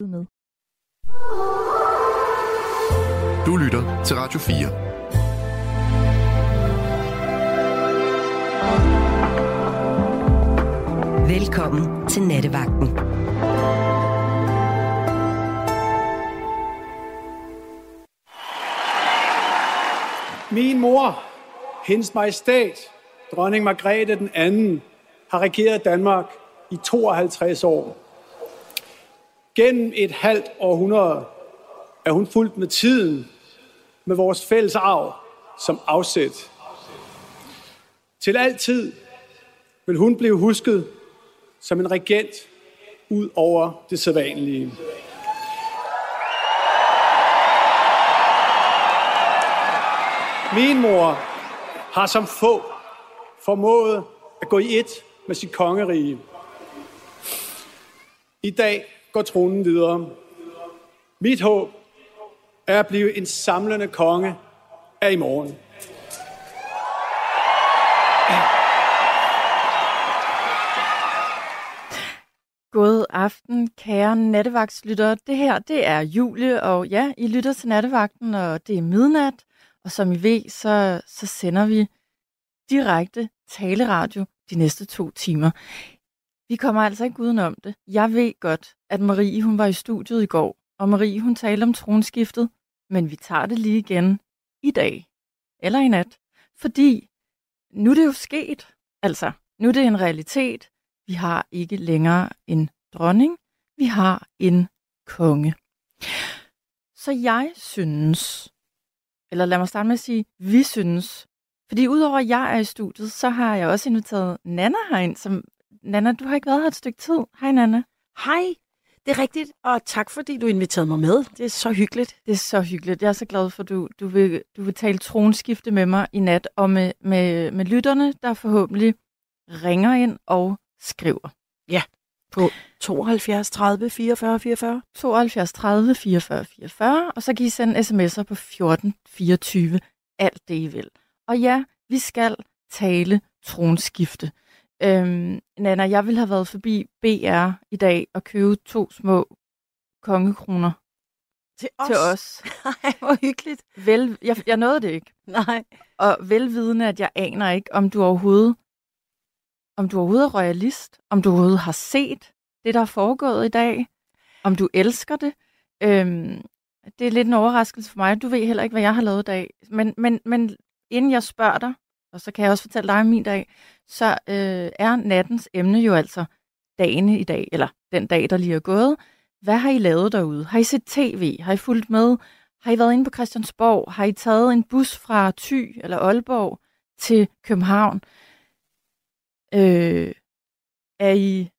med. Du lytter til Radio 4. Velkommen til Nattevagten. Min mor, hendes majestæt, dronning Margrethe den anden, har regeret Danmark i 52 år. Gennem et halvt århundrede er hun fuldt med tiden, med vores fælles arv som afsæt. Til altid vil hun blive husket som en regent ud over det sædvanlige. Min mor har som få formået at gå i et med sit kongerige. I dag går tronen videre. Mit håb er at blive en samlende konge af i morgen. God aften, kære nattevagtslyttere. Det her, det er Julie, og ja, I lytter til nattevagten, og det er midnat. Og som I ved, så, så sender vi direkte taleradio de næste to timer. Vi kommer altså ikke udenom det. Jeg ved godt, at Marie hun var i studiet i går, og Marie hun talte om tronskiftet, men vi tager det lige igen i dag, eller i nat, fordi nu er det jo sket. Altså, nu er det en realitet. Vi har ikke længere en dronning, vi har en konge. Så jeg synes, eller lad mig starte med at sige, vi synes, fordi udover at jeg er i studiet, så har jeg også inviteret Nana herind, som Nana, du har ikke været her et stykke tid. Hej Nana. Hej, det er rigtigt, og tak fordi du inviterede mig med. Det er så hyggeligt. Det er så hyggeligt. Jeg er så glad for, at du, du, vil, du vil tale tronskifte med mig i nat, og med, med, med lytterne, der forhåbentlig ringer ind og skriver. Ja, på 72 30 44 44. 72 30 44 44, og så kan I sende sms'er på 14 24, alt det I vil. Og ja, vi skal tale tronskifte. Øhm, Nana, jeg ville have været forbi BR i dag og købe to små kongekroner Til os. til os. Nej, hvor hyggeligt. Vel, jeg, jeg nåede det ikke. Nej. Og velvidende, at jeg aner ikke, om du overhovedet om du overhovedet er royalist, om du overhovedet har set det, der er foregået i dag, om du elsker det. Øhm, det er lidt en overraskelse for mig. Du ved heller ikke, hvad jeg har lavet i dag. Men, men, men inden jeg spørger dig, og så kan jeg også fortælle dig om min dag, så øh, er nattens emne jo altså dagen i dag, eller den dag, der lige er gået. Hvad har I lavet derude? Har I set tv? Har I fulgt med? Har I været inde på Christiansborg? Har I taget en bus fra Thy eller Aalborg til København? Øh, er I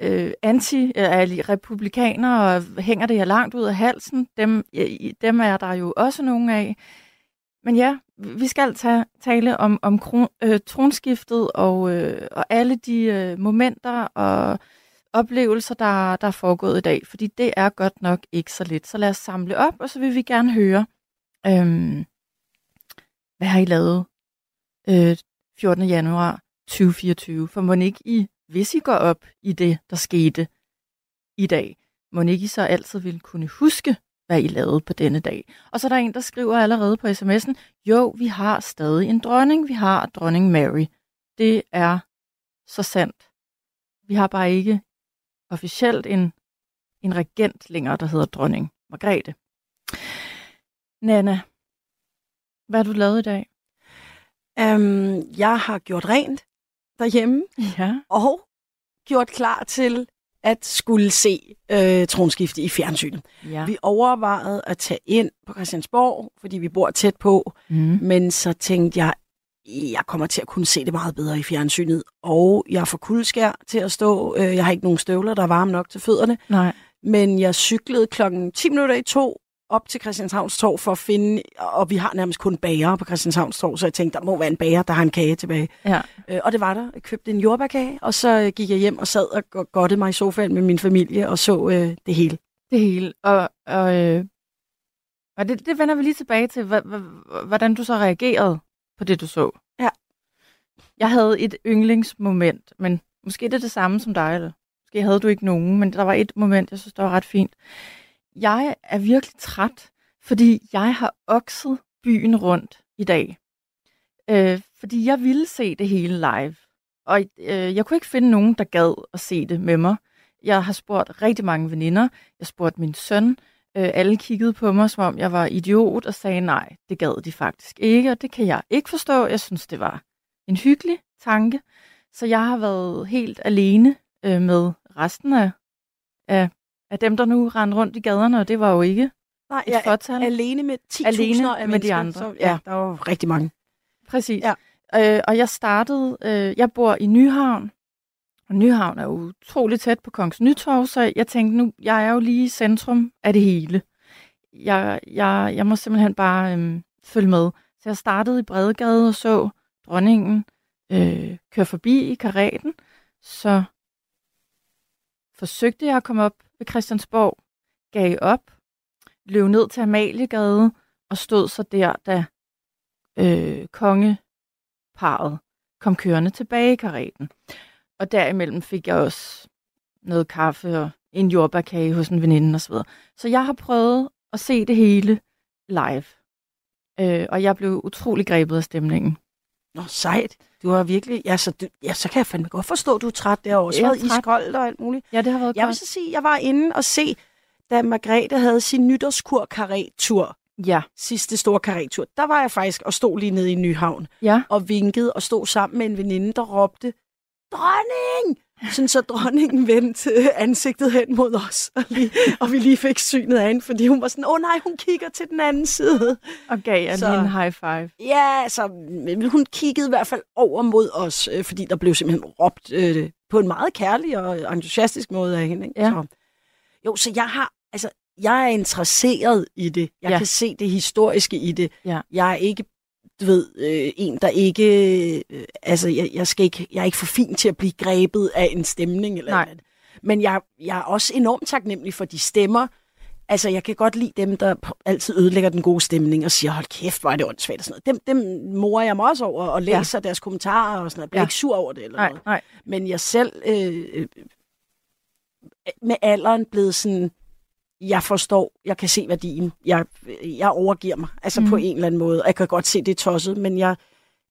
øh, anti, øh, er I republikanere, og hænger det jer langt ud af halsen? Dem, i- dem er der jo også nogle af. Men ja, vi skal tage, tale om, om kron, øh, tronskiftet og, øh, og alle de øh, momenter og oplevelser, der, der er foregået i dag, fordi det er godt nok ikke så lidt. Så lad os samle op, og så vil vi gerne høre, øhm, hvad har I lavet øh, 14. januar 2024? For må ikke I, hvis I går op i det, der skete i dag, må ikke I så altid vil kunne huske, hvad I lavede på denne dag. Og så er der en, der skriver allerede på sms'en, jo, vi har stadig en dronning, vi har dronning Mary. Det er så sandt. Vi har bare ikke officielt en, en regent længere, der hedder dronning Margrethe. Nana, hvad har du lavet i dag? Um, jeg har gjort rent derhjemme, Ja. og gjort klar til at skulle se øh, tronskifte i fjernsynet. ja. Vi overvejede at tage ind på Christiansborg, fordi vi bor tæt på, Mm. men så tænkte jeg, jeg kommer til at kunne se det meget bedre i fjernsynet, og jeg for kuldskær til at stå. Øh, Jeg har ikke nogen støvler, der er varme nok til fødderne, Nej. men jeg cyklede klokken 10 minutter i to op til Christianshavns Torv for at finde, og vi har nærmest kun bager på Christianshavns Torv, så jeg tænkte, der må være en bager, der har en kage tilbage. Ja. Øh, og det var der. Jeg købte en jordbærkage, og så øh, gik jeg hjem og sad og go- godtede mig i sofaen med min familie og så øh, det hele. Det hele. Og, og, øh, og det, det vender vi lige tilbage til, hvordan du så reagerede på det, du så. Ja. Jeg havde et yndlingsmoment, men måske det er det samme som dig, eller? Måske måske havde du ikke nogen, men der var et moment, jeg synes, der var ret fint. Jeg er virkelig træt, fordi jeg har okset byen rundt i dag. Øh, fordi jeg ville se det hele live. Og øh, jeg kunne ikke finde nogen, der gad at se det med mig. Jeg har spurgt rigtig mange veninder. Jeg spurgte min søn. Øh, alle kiggede på mig, som om jeg var idiot, og sagde nej, det gad de faktisk ikke, og det kan jeg ikke forstå. Jeg synes, det var en hyggelig tanke. Så jeg har været helt alene øh, med resten af, af, af dem, der nu rendte rundt i gaderne, og det var jo ikke Nej, et er fortal. alene med 10.000 Alene af med de andre, Så, ja, ja. der var rigtig mange. Præcis. Ja. Øh, og jeg startede, øh, jeg bor i Nyhavn, og Nyhavn er jo utrolig tæt på Kongens Nytorv, så jeg tænkte nu, jeg er jo lige i centrum af det hele. Jeg, jeg, jeg må simpelthen bare øh, følge med. Så jeg startede i Bredegade og så dronningen øh, køre forbi i karaten. Så forsøgte jeg at komme op ved Christiansborg, gav op, løb ned til Amaliegade og stod så der, da øh, kongeparet kom kørende tilbage i karaten. Og derimellem fik jeg også noget kaffe og en jordbærkage hos en veninde osv. Så jeg har prøvet at se det hele live. Øh, og jeg blev utrolig grebet af stemningen. Nå, sejt. Du har virkelig... Ja, så, du, ja, så kan jeg fandme godt forstå, at du er træt derovre. Så Jeg været iskoldt og alt muligt. Ja, det har været Jeg vil godt. så sige, jeg var inde og se, da Margrethe havde sin nytårskur tur Ja, sidste store karetur, der var jeg faktisk og stod lige nede i Nyhavn ja. og vinkede og stod sammen med en veninde, der råbte, dronning! Sådan så dronningen vendte øh, ansigtet hen mod os, og, lige, og vi lige fik synet af hende, fordi hun var sådan, åh oh, nej, hun kigger til den anden side. Og gav jeg Så- lige en high five. Ja, men hun kiggede i hvert fald over mod os, øh, fordi der blev simpelthen råbt øh, på en meget kærlig og entusiastisk måde af hende. Ikke? Ja. Så, jo, så jeg har, altså, jeg er interesseret i det. Jeg Ja. kan se det historiske i det. Ja. Jeg er ikke, du ved, øh, en, der ikke, øh, altså, jeg, jeg, skal ikke, jeg er ikke for fin til at blive grebet af en stemning. Eller Nej. noget. Men jeg, jeg er også enormt taknemmelig for de stemmer, Altså, jeg kan godt lide dem, der altid ødelægger den gode stemning og siger, hold kæft, hvor er det åndssvagt og sådan noget. Dem, dem morer jeg mig også over og læser ja. deres kommentarer og sådan noget. Jeg bliver Ja. ikke sur over det eller Nej, noget. nej. Men jeg selv øh, øh, med alderen blevet sådan, jeg forstår, jeg kan se værdien. Jeg, jeg overgiver mig, altså mm. på en eller anden måde. Jeg kan godt se, det er tosset, men jeg,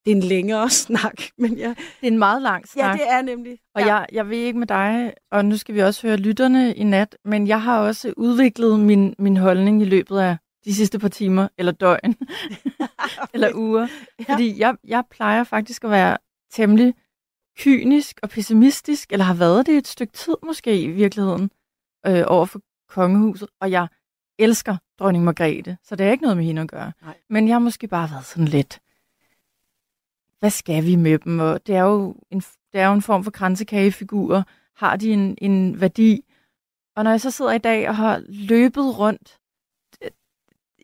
det er en længere snak. Men jeg, Det er en meget lang snak. ja, det er nemlig. Og jeg, jeg ved ikke med dig, og nu skal vi også høre lytterne i nat, men jeg har også udviklet min, min holdning i løbet af de sidste par timer, eller døgn, eller uger. Ja. Fordi jeg, jeg plejer faktisk at være temmelig kynisk og pessimistisk, eller har været det et stykke tid måske i virkeligheden, øh, over for kongehuset. Og jeg elsker dronning Margrethe, så det er ikke noget med hende at gøre. Nej. Men jeg har måske bare været sådan lidt, hvad skal vi med dem? Og det er jo en, det er jo en form for kransekagefigurer. Har de en, en værdi? Og når jeg så sidder i dag og har løbet rundt øh,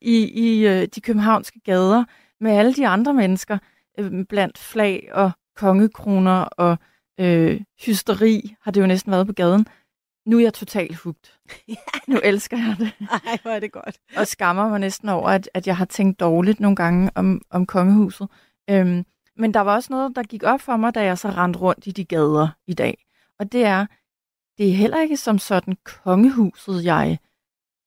i, i øh, de københavnske gader med alle de andre mennesker, øh, blandt flag og kongekroner og øh, hysteri, har det jo næsten været på gaden. Nu er jeg totalt hugt. Nu elsker jeg det Nej, hvor er det godt. og skammer mig næsten over, at, at jeg har tænkt dårligt nogle gange om, om kongehuset. Øhm, men der var også noget, der gik op for mig, da jeg så rendte rundt i de gader i dag. Og det er, det er heller ikke som sådan kongehuset, jeg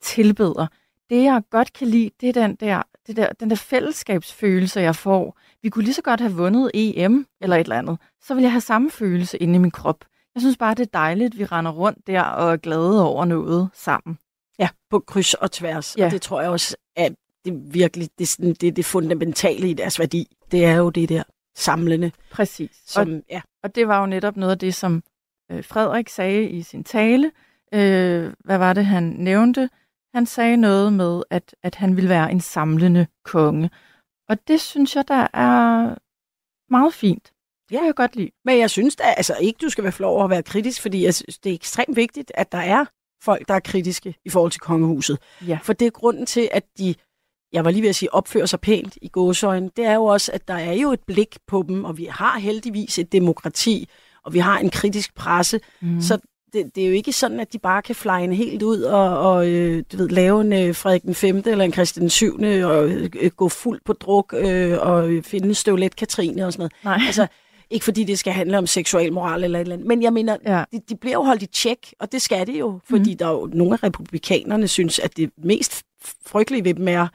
tilbeder. Det, jeg godt kan lide, det er den der, det der, den der fællesskabsfølelse, jeg får. Vi kunne lige så godt have vundet EM eller et eller andet. Så vil jeg have samme følelse inde i min krop. Jeg synes bare, det er dejligt, at vi render rundt der og er glade over noget sammen. Ja, på kryds og tværs. Ja. Og det tror jeg også, at det virkelig det, er sådan- det, er det fundamentale i deres værdi. Det er jo det der samlende. Præcis. Og Som, ja. Og det var jo netop noget af det, som øh, Frederik sagde i sin tale. Øh, hvad var det, han nævnte? Han sagde noget med, at, at han ville være en samlende konge. Og det synes jeg, der er meget fint. Det kan jeg godt lide. Men jeg synes da, altså ikke, du skal være flov over at være kritisk, fordi jeg synes, det er ekstremt vigtigt, at der er folk, der er kritiske i forhold til kongehuset. Ja. For det er grunden til, at de, jeg var lige ved at sige, opfører sig pænt i gåsøjne. Det er jo også, at der er jo et blik på dem, og vi har heldigvis et demokrati, og vi har en kritisk presse. Mm. Så det, det er jo ikke sådan, at de bare kan flyne helt ud og, og øh, du ved, lave en øh, Frederik den 5. eller en Christian den 7. og øh, gå fuld på druk øh, og finde støvlet Katrine og sådan noget. Nej. Altså, Ikke fordi det skal handle om seksuel moral eller et eller andet. Men jeg mener, Ja. de, de bliver jo holdt i tjek, og det skal det jo. Fordi mm. der er jo nogle af republikanerne synes, at det mest frygtelige ved dem er,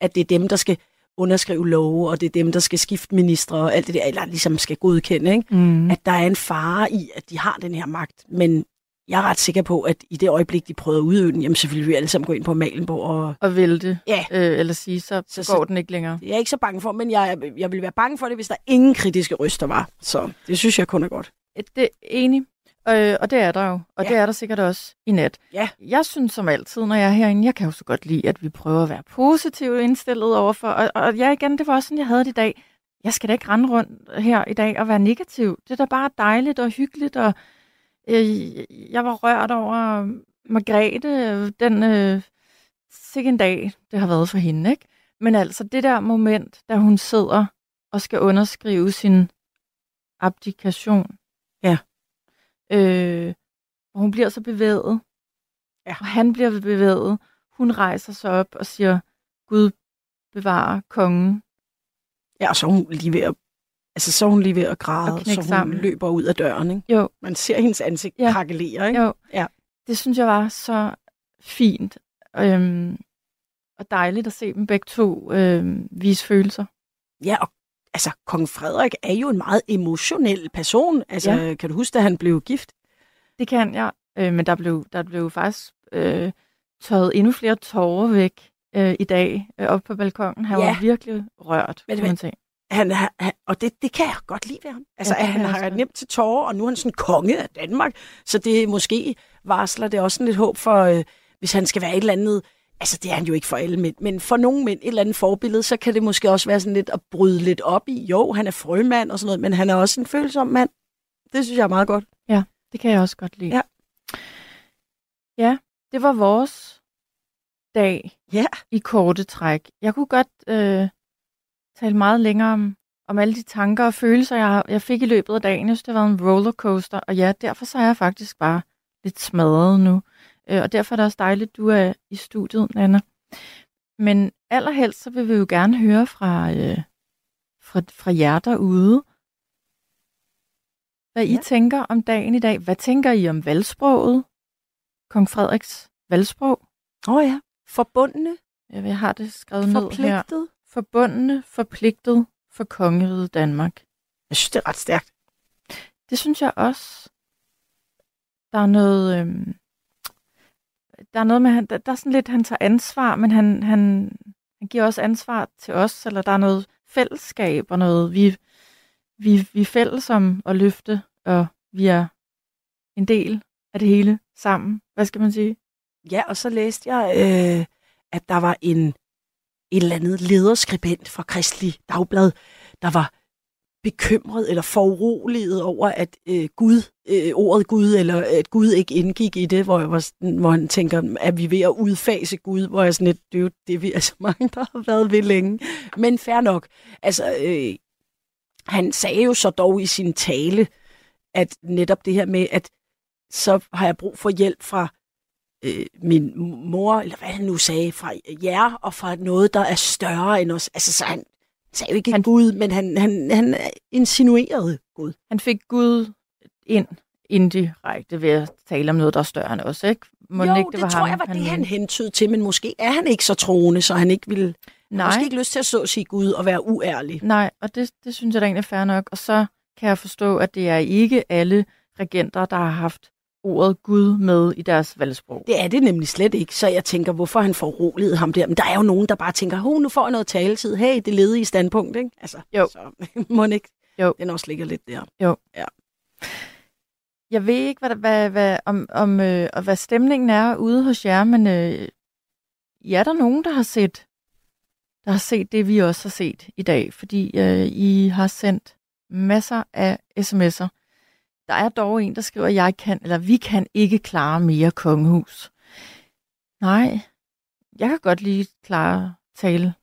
at det er dem, der skal underskrive love, og det er dem, der skal skifte ministre og alt det der, eller ligesom skal godkende, ikke? Mm. at der er en fare i, at de har den her magt. Men jeg er ret sikker på, at i det øjeblik, de prøver at udøve den, jamen så vil vi alle sammen gå ind på Malenborg. Og Og vælte, ja, øh, eller sige, så, Så- så går den ikke længere. det er jeg ikke så bange for, men jeg, jeg vil være bange for det, hvis der ingen kritiske røster var. Så det synes jeg kun er godt. Det er enig, øh, og det er der jo. Og Ja. det er der sikkert også i nat. Ja. Jeg synes som altid, når jeg er herinde, jeg kan jo så godt lide, at vi prøver at være positivt indstillet overfor. Og, og ja, igen, det var også sådan, jeg havde det i dag. Jeg skal da ikke rende rundt her i dag og være negativ. Det er da bare dejligt og hyggeligt, og øh, jeg var rørt over Margrethe, den øh, sikke en dag, det har været for hende, ikke? Men altså, det der moment, da hun sidder og skal underskrive sin abdikation. Ja. Øh, og hun bliver så bevæget. Ja. Og han bliver bevæget. Hun rejser sig op og siger, Gud bevare kongen. Ja, så hun lige ved at, altså, så er hun lige ved at græde, så hun sammen. løber ud af døren. Ikke? Jo, Man ser hendes ansigt Ja. krakelere. Ikke? jo. Ja. Det synes jeg var så fint. Øhm, og dejligt at se dem begge to øhm, vise følelser. Ja, og altså, kong Frederik er jo en meget emotionel person. Altså, Ja. kan du huske, da han blev gift? Det kan jeg, øh, men der blev, der blev faktisk øh, tørret endnu flere tårer væk øh, i dag øh, op på balkongen. Han Ja. var virkelig rørt, Men- sige. Han, han, og det, det kan jeg godt lide ved ham. Altså, Ja, ja, kan han har nemt til tårer, og nu er han sådan konge af Danmark. Så det måske varsler det også sådan lidt håb for, øh, hvis han skal være et eller andet... Altså, det er han jo ikke for alle mænd, men for nogle mænd, et eller andet forbillede, så kan det måske også være sådan lidt at bryde lidt op i. Jo, han er frømand og sådan noget, men han er også en følsom mand. Det synes jeg er meget godt. Det kan jeg også godt lide. Ja. Ja, det var vores dag Ja. i korte træk. Jeg kunne godt øh, tale meget længere om, om alle de tanker og følelser, jeg, jeg fik i løbet af dagen. Jeg synes, det har været en rollercoaster, og ja, derfor så er jeg faktisk bare lidt smadret nu. Øh, og derfor er det også dejligt, du er i studiet, Nana. Men allerhelst så vil vi jo gerne høre fra, øh, fra, fra jer derude, hvad I Ja. tænker om dagen i dag. Hvad tænker I om valgsproget? Kong Frederiks valgsprog? Åh oh, ja. Forbundne, Jeg jeg har det skrevet ned her. forpligtet. Forbundne, forpligtet for kongeriget Danmark. Jeg synes, det er ret stærkt. Det synes jeg også. Der er noget... Øhm, der er noget med, han, der, der er sådan lidt, han tager ansvar, men han, han, han giver også ansvar til os, eller der er noget fællesskab og noget, vi, vi, vi er fælles om at løfte, og vi er en del af det hele sammen. Hvad skal man sige? Ja, og så læste jeg, øh, at der var en et eller andet lederskribent fra Kristelig Dagblad, der var bekymret eller foruroliget over, at øh, Gud, øh, ordet Gud, eller at Gud ikke indgik i det, hvor, jeg var, sådan- hvor han tænker, at vi ved at udfase Gud, hvor jeg sådan lidt, det er jo det, vi er så mange, der har været ved længe. Men fair nok. Altså, øh, han sagde jo så dog i sin tale, at netop det her med, at så har jeg brug for hjælp fra øh, min mor, eller hvad han nu sagde, fra jer, og fra noget, der er større end os. Altså, så han sagde jo ikke Han- han, Gud, men han, han, han insinuerede Gud. Han fik Gud ind indirekte ved at tale om noget, der er større end os, ikke? Må jo, ikke, det, var tror ham, jeg var det, han hentydede til, men måske er han ikke så troende, så han ikke vil, Nej. måske ikke lyst til at så sige Gud og være uærlig. Nej, og det, det synes jeg da egentlig er fair nok. Og så kan jeg forstå, at det er ikke alle regenter, der har haft ordet Gud med i deres valgsprog. Det er det nemlig slet ikke, så jeg tænker, hvorfor han får roligt ham der. Men der er jo nogen, der bare tænker, Hov, nu får jeg noget taletid. Hey, det leder i standpunkt, ikke? Altså, Jo. Så må ikke. Jo. Den også ligger lidt der. Jeg ved ikke, hvad, hvad, hvad, om, om, øh, og hvad stemningen er ude hos jer, men øh, ja, er der nogen, der har set der har set det, vi også har set i dag, fordi øh, I har sendt masser af sms'er. Der er dog en, der skriver, at jeg kan, eller vi kan ikke klare mere kongehus. Nej, jeg kan godt lige klare tale.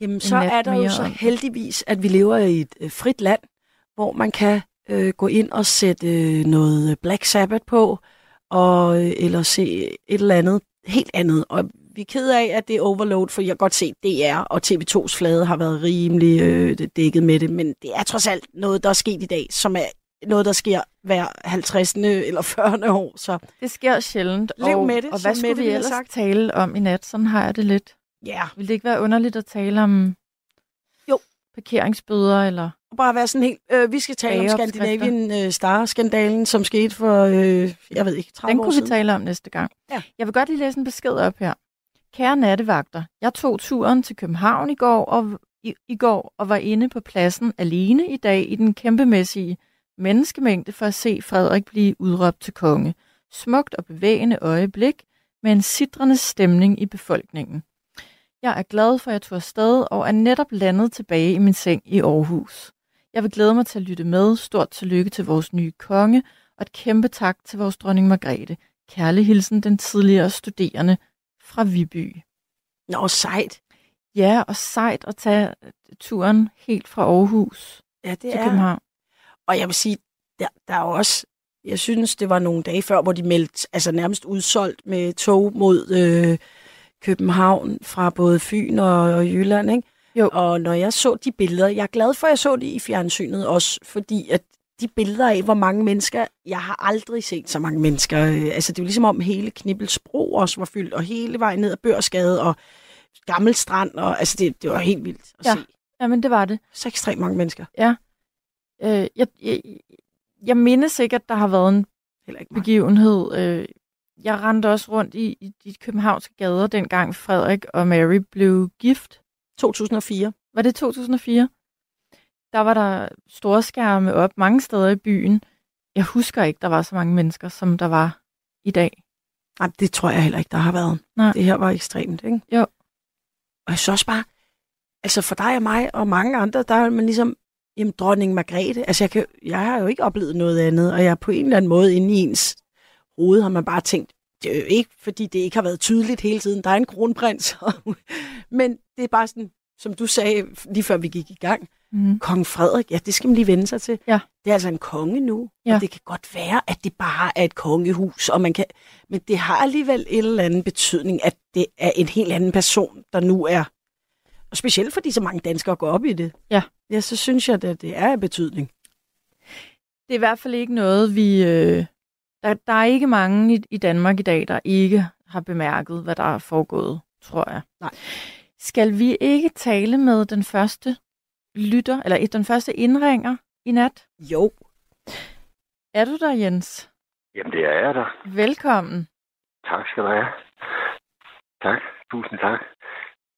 Jamen, så er der jo så heldigvis, at vi lever i et øh, frit land, hvor man kan øh, gå ind og sætte øh, noget Black Sabbath på, og, øh, eller se et eller andet helt andet. Og vi er ked af, at det er overload, for jeg kan godt se, DR og TV2's flade har været rimelig øh, dækket med det, men det er trods alt noget, der er sket i dag, som er noget, der sker hver 50. eller 40. år. Så Det sker sjældent. Lev og, med det, og hvad skulle vi ellers sagt. tale om i nat? Sådan har jeg det lidt. ja, Vil det ikke være underligt at tale om Jo. parkeringsbøder eller... bare være sådan helt... Øh, vi skal tale om. Scandinavian øh, Star-skandalen, som skete for, øh, jeg ved ikke, 30 Den år kunne vi siden. tale om næste gang. Ja. Jeg vil godt lige læse en besked op her. Kære nattevagter, jeg tog turen til København i går og, i, i går og var inde på pladsen alene i dag i den kæmpemæssige menneskemængde for at se Frederik blive udråbt til konge. Smukt og bevægende øjeblik med en sidrende stemning i befolkningen. Jeg er glad for, at jeg tog afsted og er netop landet tilbage i min seng i Aarhus. Jeg vil glæde mig til at lytte med. Stort tillykke til vores nye konge, og et kæmpe tak til vores dronning Margrethe. Kærlig hilsen den tidligere studerende fra Viby. Nå, sejt. Ja, og sejt at tage turen helt fra Aarhus Ja, det til er. København. Og jeg vil sige, der, der er jo også, jeg synes, det var nogle dage før, hvor de meldte altså nærmest udsolgt med tog mod øh, København fra både Fyn og, og Jylland, ikke? Jo. Og når jeg så de billeder, jeg er glad for, at jeg så det i fjernsynet også, fordi at de billeder af, hvor mange mennesker, jeg har aldrig set så mange mennesker. øh, Altså det er jo ligesom om hele Knibbelsbro også var fyldt, og hele vejen ned ad Børsgade og Gammel Strand, og altså det, det var helt vildt at Ja. se. Jamen, det var det. Så ekstremt mange mennesker. Øh, jeg, jeg, jeg mindes ikke, at der har været en Heller ikke begivenhed. Øh, jeg rendte også rundt i, i de københavnske gader, dengang Frederik og Mary blev gift. 2004. Var det 2004? Der var der store skærme op mange steder i byen. Jeg husker ikke, der var så mange mennesker, som der var i dag. Nej, det tror jeg heller ikke, der har været. Nej. Det her var ekstremt, ikke? Jo. Og jeg synes også bare, altså for dig og mig og mange andre, der er man ligesom, jamen dronning Margrethe, altså jeg, kan, jeg har jo ikke oplevet noget andet, og jeg er på en eller anden måde inde i ens hoved, har man bare tænkt, det er jo ikke, fordi det ikke har været tydeligt hele tiden, der er en kronprins, men det er bare sådan, som du sagde lige før vi gik i gang, Mm. Kong Frederik, ja, det skal man lige vende sig til. Ja. Det er altså en konge nu, Ja. og det kan godt være, at det bare er et kongehus, og man kan, men det har alligevel en eller anden betydning, at det er en helt anden person, der nu er, og specielt fordi så mange danskere går op i det. Ja. Ja, så synes jeg, at det er af betydning. Det er i hvert fald ikke noget, vi... Øh, der, der er ikke mange i, i Danmark i dag, der ikke har bemærket, hvad der er foregået, tror jeg. Nej. Skal vi ikke tale med den første lytter, eller den første indringer i nat? Jo. Er du der, Jens? Jamen, det er jeg da. Velkommen. Tak skal du have. Tak. Tusind tak.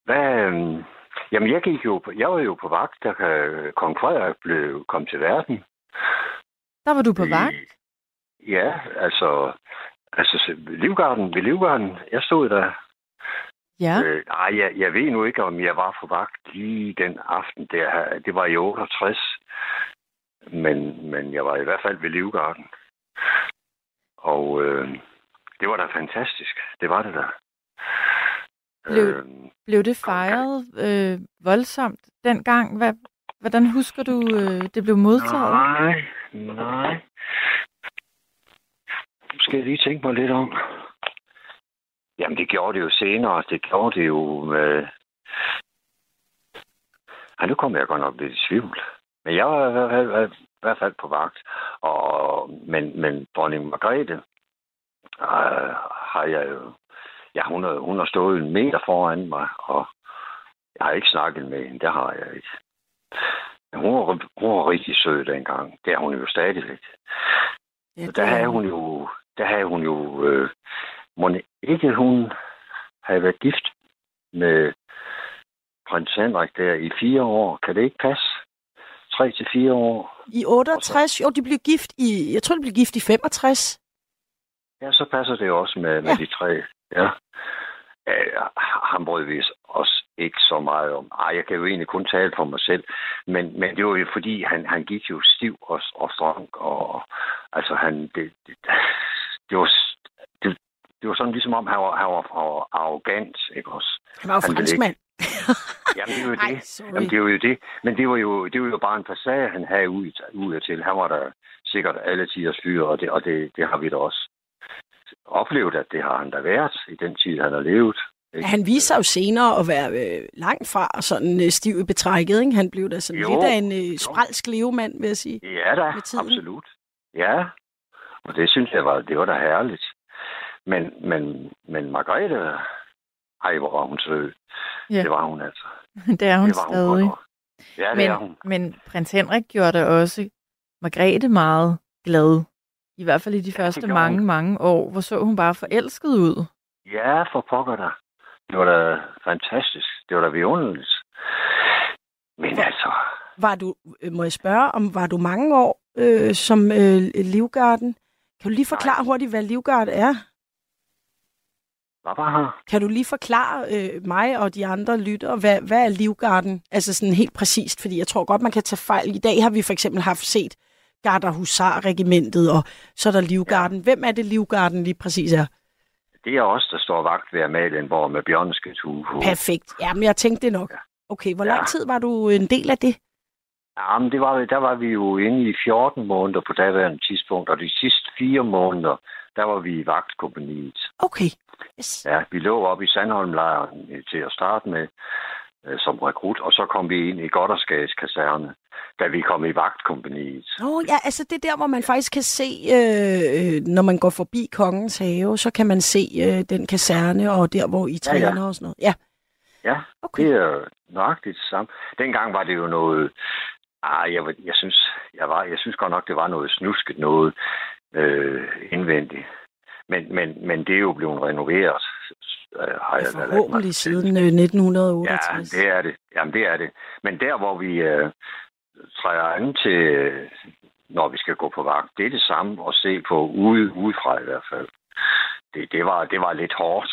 Hvad, øhm, jamen, jeg, gik jo jeg var jo på vagt, da kong Frederik blev, kom til verden. Der var du på vagt. I- Ja, altså, altså så ved Livgarden, ved Livgarden, jeg stod der. Ja. Øh, ej, jeg, jeg ved nu ikke, om jeg var på vagt lige den aften der. Det var i 68. Men, men jeg var i hvert fald ved Livgarden. Og øh, det var da fantastisk. Det var det da. Blev- Øh, Blev det fejret øh, voldsomt dengang? Hvad, hvordan husker du, øh, det blev modtaget? Nej, nej. Nu skal jeg lige tænke mig lidt om. Jamen, det gjorde det jo senere. Det gjorde det jo med... Ej, nu kommer jeg godt nok lidt i tvivl. Men jeg var i hvert fald, i hvert fald på vagt. Og, men, men dronning Margrethe øh, har jeg jo... Ja, hun har, hun har stået en meter foran mig, og jeg har ikke snakket med hende. Det har jeg ikke. Men hun var, hun var rigtig sød dengang. Det er hun jo stadigvæk. Ja, Så der havde hun jo, der havde hun jo, øh, må ikke hun havde været gift med prins Henrik der i fire år. Kan det ikke passe? Tre til fire år. I 68, jo, de blev gift i, jeg tror, de blev gift i 65. Ja, så passer det også med, med Ja. de tre. Ja. Øh, han brød vi også ikke så meget om. Ej, jeg kan jo egentlig kun tale for mig selv. Men, men det var jo fordi, han, han gik jo stiv og, og strong. Og, altså, han, det, det, det, var, det, det var sådan ligesom om, han var, han var, han var arrogant, ikke også? Han var jo franskmand. Jamen, det er jo Ej, det. sorry. Jamen, det er jo det. Men det var jo, det var jo bare en facade, han havde ud, ud til. Han var der sikkert alle tiders fyre, og, det, og det, det har vi da også oplevet, at det har han da været i den tid, han har levet. Ja, han viste sig jo senere at være øh, langt fra sådan øh, stiv i betrækket. Ikke? Han blev da sådan Jo, lidt af en øh, spralsk levemand, vil jeg sige. Ja da, absolut. Ja, og det synes jeg var, det var da herligt. Men, men, men Margrethe, ej, hvor var hun sød. Ja. Det var hun altså. Det er hun det var hun stadig. godt nok. Ja, det Men, er hun. men prins Henrik gjorde da også Margrethe meget glad. I hvert fald i de det første mange, hun. mange år, hvor så hun bare forelsket ud. Ja, for pokker da. Det var da fantastisk. Det var da vidunderligt. Men altså, Var du, øh, må jeg spørge, om var du mange år øh, som øh, livgarden? Kan du lige forklare hurtigt, hvad livgard er? hvad var her? Kan du lige forklare øh, mig og de andre lyttere, hvad, hvad er livgarden? Altså sådan helt præcist, fordi jeg tror godt, man kan tage fejl. I dag har vi for eksempel haft set Garder Husar-regimentet, og så er der livgarden. Hvem er det, livgarden lige præcis er? Det er os, der står vagt ved Amalienborg med Bjørnskets hue. Perfekt. Jamen, jeg tænkte det nok. Okay, hvor lang Ja. tid var du en del af det? Jamen, det var, der var vi jo inde i 14 måneder på daværende tidspunkt, og de sidste fire måneder, der var vi i vagtkompaniet. Okay. Yes. Ja, vi lå oppe i Sandholmlejren til at starte med øh, som rekrut, og så kom vi ind i Goddersgades kaserne, da vi kom i vagtkompaniet. Nå, ja, altså det er der, hvor man faktisk kan se, øh, øh, når man går forbi Kongens Have, så kan man se øh, den kaserne, og der, hvor I Ja, træner ja. og sådan noget. Ja, Ja, okay. det er nøjagtigt det samme. Dengang var det jo noget... Ah, jeg, jeg, synes, jeg, var, jeg synes godt nok, det var noget snusket noget øh, indvendigt. Men, men, men det er jo blevet renoveret. Øh, har jeg da Forhåbentlig siden øh, Ja, 1968. det er det. Jamen, det er det. Men der, hvor vi øh, træder an til, når vi skal gå på vagt, det er det samme at se på ude, udefra i hvert fald. Det, det, var, det var lidt hårdt,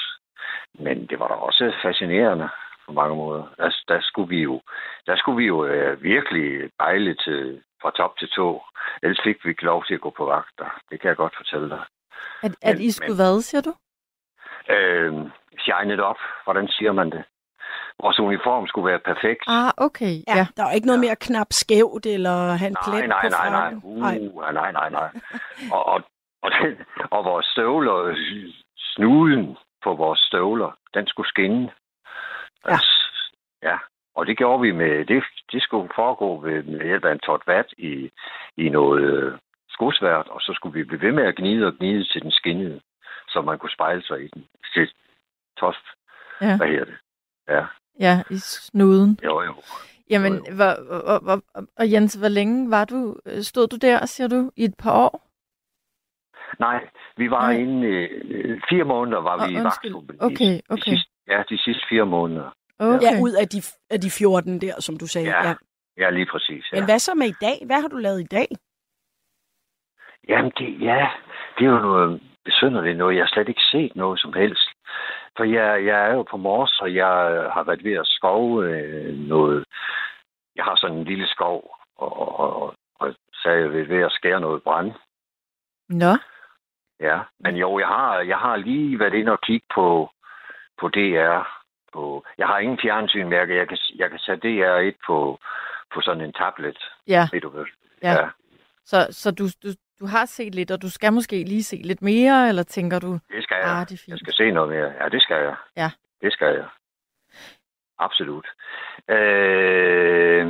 men det var da også fascinerende på mange måder. Der, der skulle vi jo, der skulle vi jo øh, virkelig bejle til, fra top til tå. Ellers fik vi ikke lov til at gå på vagt der. Det kan jeg godt fortælle dig. At, at Men- I skulle men- hvad, siger du? Øh, shine it up. Hvordan siger man det? Vores uniform skulle være perfekt. Ah, okay. Ja, Ja. der er ikke noget mere knap skævt, eller have en Nej, plet nej, på nej, nej. frakken. Uh, nej, nej, nej, nej. Og, og, og, den, og vores støvler, snuden på vores støvler, den skulle skinne. Ja. Altså, ja. Og det gjorde vi med, det, det skulle foregå ved, med hjælp af en tot vat i, i noget øh, skosvært, og så skulle vi blive ved med at gnide og gnide til den skinnede, så man kunne spejle sig i den. Til tost, Ja. hvad hedder det? Ja, Ja, i snuden. jo, jo. Jamen, Jo, jo. hvor, hvor, hvor, og Jens, hvor længe var du, øh, stod du der, siger du, i et par år? Nej, vi var Nej. inde øh, fire måneder var vi Åh, i undskyld. vagtkompagniet. Okay, De okay. sidste, ja, de sidste fire måneder. Okay. Ja, ud af de, af de 14 der, som du sagde. Ja, Ja. Ja, lige præcis. Ja. Men hvad så med i dag? Hvad har du lavet i dag? Jamen, det, ja, det er jo noget besynderligt noget. Jeg har slet ikke set noget som helst. For jeg, jeg er jo på Mors, og jeg har været ved at skove øh, noget. Jeg har sådan en lille skov, og, og, og, og så er jeg ved at skære noget brand. Nå, Ja, men jo, jeg har, jeg har lige været inde og kigge på, på DR. På, jeg har ingen fjernsyn, men jeg, kan- jeg, kan, sætte DR1 på, på sådan en tablet. ja. Ved du hvad? Ja. Så, så du, du, du har set lidt, og du skal måske lige se lidt mere, eller tænker du, Det skal jeg. ah, det er Jeg fint. skal se noget mere. Ja, det skal jeg. Ja. Det skal jeg. Absolut. Øh,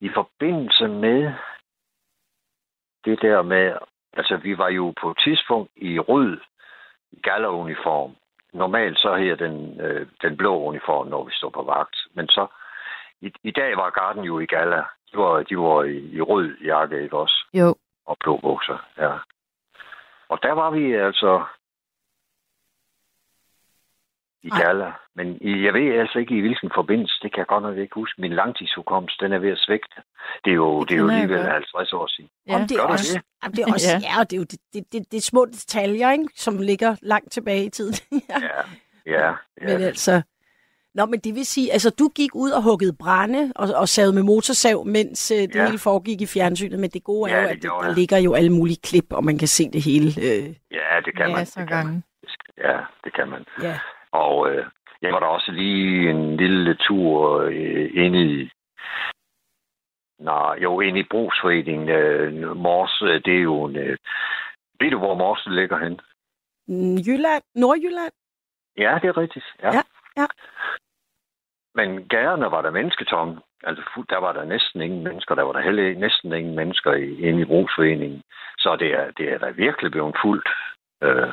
I forbindelse med det der med, altså vi var jo på et tidspunkt i rød galleruniform. Normalt så her den, øh, den blå uniform, når vi står på vagt. Men så, i, i dag var garden jo i galla. De var, de var i, i rød jakke, ikke også? Jo, og blå bukser, ja. Og der var vi altså i. Gala. Men jeg ved altså ikke i hvilken forbindelse, det kan jeg godt nok ikke huske. Min langtidshukommelse, den er ved at svigte. Det er jo, Det det er jo alligevel godt. 50 år siden. ja. Om det er Gør også, det? Jamen, det er også, Ja. ja. ja, det er jo det, det, det, det er små detaljer, ikke, som ligger langt tilbage i tiden. ja. Ja, ja, ja. Men altså... Nå, men det vil sige, altså du gik ud og huggede brænde og, og savede med motorsav, mens øh, det Ja. hele foregik i fjernsynet, men det gode er Ja, jo, at det, der jeg. ligger jo alle mulige klip, og man kan se det hele. Øh, ja, det kan man. Masser af Det kan man. Ja, det kan man. ja. Og øh, jeg var der også lige en lille tur øh, inde i Nej, jo, inde i brugsforeningen. Øh, Mors, øh, det er jo en... Øh, ved du, hvor Mors ligger hen? Mm, Jylland, Nordjylland? Ja, det er rigtigt. Ja. Ja, ja. Men gaderne var der mennesketomme. Altså, der var der næsten ingen mennesker. Der var der heller næsten ingen mennesker inde i brugsforeningen. Så det er, det er da virkelig blevet fuldt øh,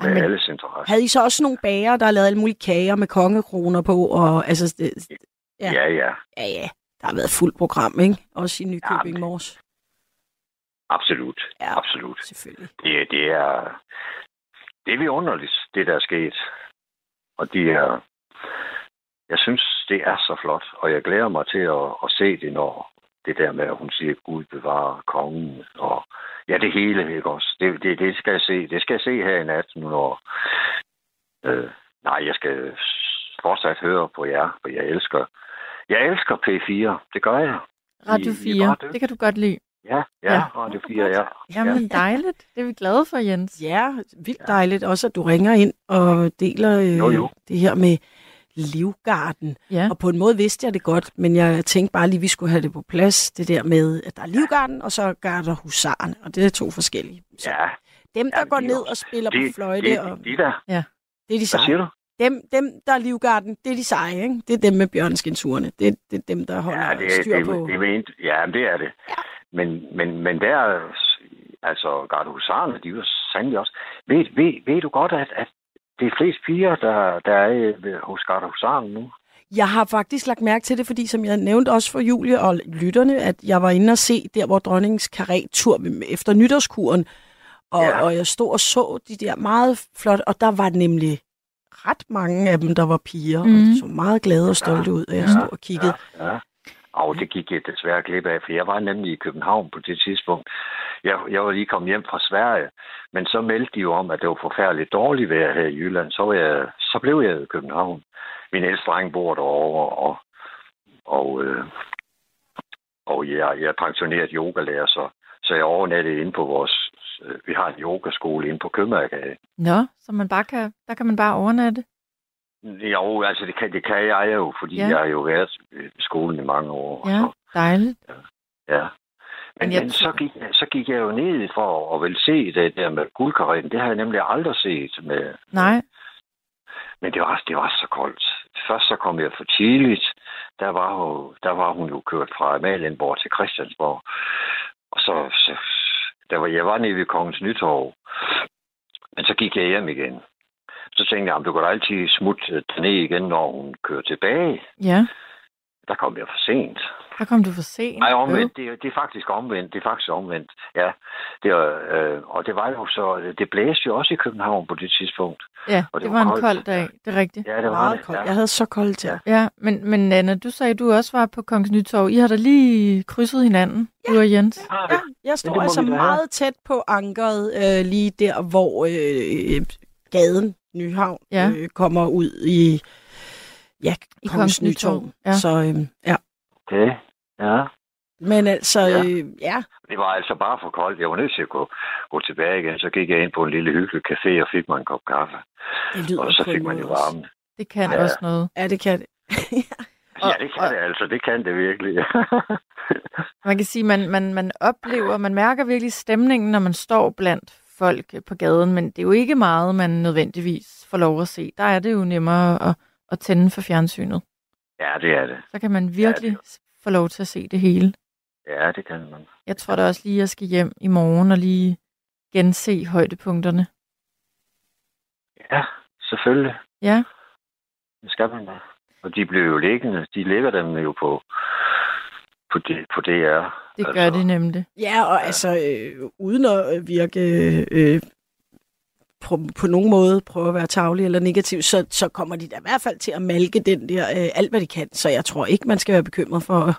med Jamen, alles interesse. Havde I så også nogle bager, der lavede alle mulige kager med kongekroner på? Og, altså, det, ja. Ja, ja. ja, ja. Der har været fuldt program, ikke? Også i Nykøbing Ja, Mors. Absolut. Ja. Absolut. Selvfølgelig. Det, det er det er vidunderligt, det der er sket. Og de er, jeg synes, det er så flot, og jeg glæder mig til at, at se det, når det der med, at hun siger, Gud bevarer kongen, og ja, det hele, ikke også? Det, det, det skal jeg se. Det skal jeg se her i nat, nu når... Øh, nej, jeg skal fortsat høre på jer, for jeg elsker, jeg elsker P4. Det gør jeg. Radio I- I er 4, bare dygtige. det kan du godt lide. Ja, ja, Ja. ja. Radio 4, ja. Jamen dejligt, det er vi glade for, Jens. Ja, vildt dejligt også, at du ringer ind og deler øh, Jo, jo. det her med Livgarden. Ja, Og på en måde vidste jeg det godt, men jeg tænkte bare lige, at vi skulle have det på plads. Det der med, at der er Livgarden, og så garder husaren, og det er to forskellige. Så Ja, dem, der Ja, går er ned og spiller det, på fløjte, det, og det, de der. det er de Hvad seje. siger du? Dem, dem, der er Livgarden, det er de seje, ikke? Det er dem med bjørnskindsurene. Det, det er dem, der holder Ja, det er, styr det, på. det, det, ja, det er det. Men, men, men der, altså gardehusarerne, de er jo sandelig også. Ved, ved, ved du godt, at, at det er flest piger, der, der er øh, hos gardehusarerne nu? Jeg har faktisk lagt mærke til det, fordi som jeg nævnte også for Julie og lytterne, at jeg var inde og se der, hvor dronningens karé-tur efter nytårskuren, og, ja. Ja. og jeg stod og så de der meget flot, og der var nemlig ret mange af dem, der var piger, mm. og Mhm. de så meget glade og stolte ud, og jeg stod og kiggede. Ja, ja. Og det gik jeg desværre glip af, for jeg var nemlig i København på det tidspunkt. Jeg, jeg var lige kommet hjem fra Sverige, men så meldte de jo om, at det var forfærdeligt dårligt vejr her i Jylland. Så, var jeg, så blev jeg i København. Min ældste dreng bor derovre, og, og, øh, og jeg, jeg er pensioneret yogalærer, så, så jeg overnattede inde på vores... øh, Vi har en yogaskole inde på Købmagergade. Nå, så man bare kan, der kan man bare overnatte. Jo, altså det kan, det kan jeg jo, fordi Ja. ja. jeg har jo været i skolen i mange år. Ja, Så, dejligt. Ja. Men, Men men, jeg men så, gik, så gik jeg jo ned for at vel se det der med guldkaretten. Det har jeg nemlig aldrig set. Med, Nej, Men det var, det var så koldt. Først så kom jeg for tidligt. Der var, jo, der var hun jo kørt fra Amalienborg til Christiansborg. Og så, så der var, jeg var nede ved Kongens Nytorv. Men så gik jeg hjem igen. Så tænkte jeg, om du kan da altid smutte ned igen, når hun kører tilbage. ja, Der kom jeg for sent. der kom du for sent. Nej, omvendt. Det, er- det er faktisk omvendt. Det er faktisk omvendt. Ja. Det er, øh, og det var jo så... Det blæste jo også i København på det tidspunkt. Ja, og det, det var var var en kold dag, det er rigtigt. Ja, det var Meget det. koldt. Ja. Jeg havde så koldt til. Ja. Ja, men, men Anna, du sagde, du også var på Kongens Nytorv. I har da lige krydset hinanden, du og Jens. Har Ja, det. jeg står altså meget tæt på ankeret, øh, lige der, hvor øh, gaden Nyhavn Ja. øh, kommer ud i ja, I Kongens Nytorv. Ja. Så øh, ja. Okay. Ja. Men altså, Ja. øh, ja, Det var altså bare for koldt. Jeg var nødt til at gå, gå tilbage igen. Så gik jeg ind på en lille hyggelig café og fik mig en kop kaffe. det lyder Og så fik man jo varmen. Det kan Ja. også noget. Ja, det kan det. Ja, det kan det altså. Det kan det virkelig. Man kan sige, man, man, man oplever, man mærker virkelig stemningen, når man står blandt folk på gaden, men det er jo ikke meget, man nødvendigvis får lov at se. Der er det jo nemmere at, at tænde for fjernsynet. ja, det er det. Så kan man virkelig få lov til at se det hele. Ja, det kan man. Jeg tror da også lige, at jeg skal hjem i morgen og lige gense højdepunkterne. Ja, selvfølgelig. Ja, Det skal man da. Og de blev jo liggende. De ligger dem jo på, på, det, på DR. det gør Altså, det nemlig. Ja, og altså, øh, uden at virke øh, på, på nogen måde prøve at være tavlig eller negativ, så, så kommer de da i hvert fald til at malke den der øh, alt, hvad de kan. Så jeg tror ikke, man skal være bekymret for,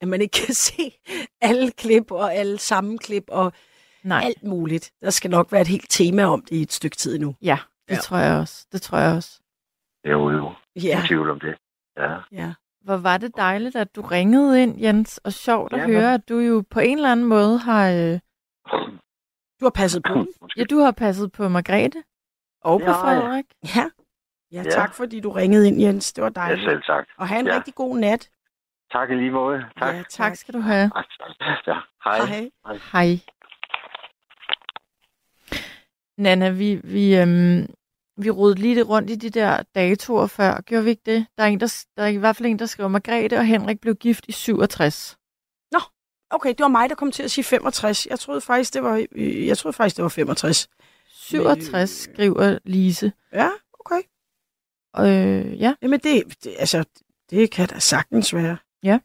at man ikke kan se alle klip og alle sammenklip og Nej, alt muligt. Der skal nok være et helt tema om det i et stykke tid nu. ja, det Ja. tror jeg også. Det tror jeg også. Jo, jo. Ja, Ingen tvivl om det. Ja. ja. Hvor var det dejligt, at du ringede ind, Jens, og sjovt at Ja, høre, at du jo på en eller anden måde har... Øh, Du har passet på. ja, du har passet på Margrethe og på. Frederik. Ja. ja, Ja. tak fordi du ringede ind, Jens. Det var Ja, dejligt. selv sagt. Og have en Ja. rigtig god nat. Tak i lige måde. Tak. Ja, Tak skal du have. Tak. Ja. Hej. Hej. Hej. Nana, vi, vi, øhm, vi rodede lige det rundt i de der datoer før. Gjorde vi ikke det? Der er, en, der, der er i hvert fald en, der skriver, Margrethe og Henrik blev gift i 67. Okay, det var mig, der kom til at sige 65. Jeg troede faktisk, det var, øh, jeg troede faktisk, det var 65. 67, skriver Lise. Ja, okay. Øh, ja. Jamen det, det, altså, det kan da sagtens være. Ja.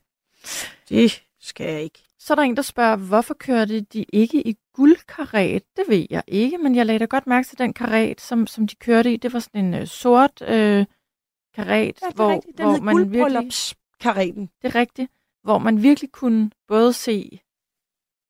Det skal jeg ikke. Så er der en, der spørger, hvorfor kørte de ikke i guldkaret? Det ved jeg ikke, men jeg lagde da godt mærke til den karet, som, som de kørte i. Det var sådan en øh, sort øh, karet, Ja, hvor, rigtigt. Den hvor man virkelig... guldbryllupskareten. Det er rigtigt. Hvor man virkelig kunne både se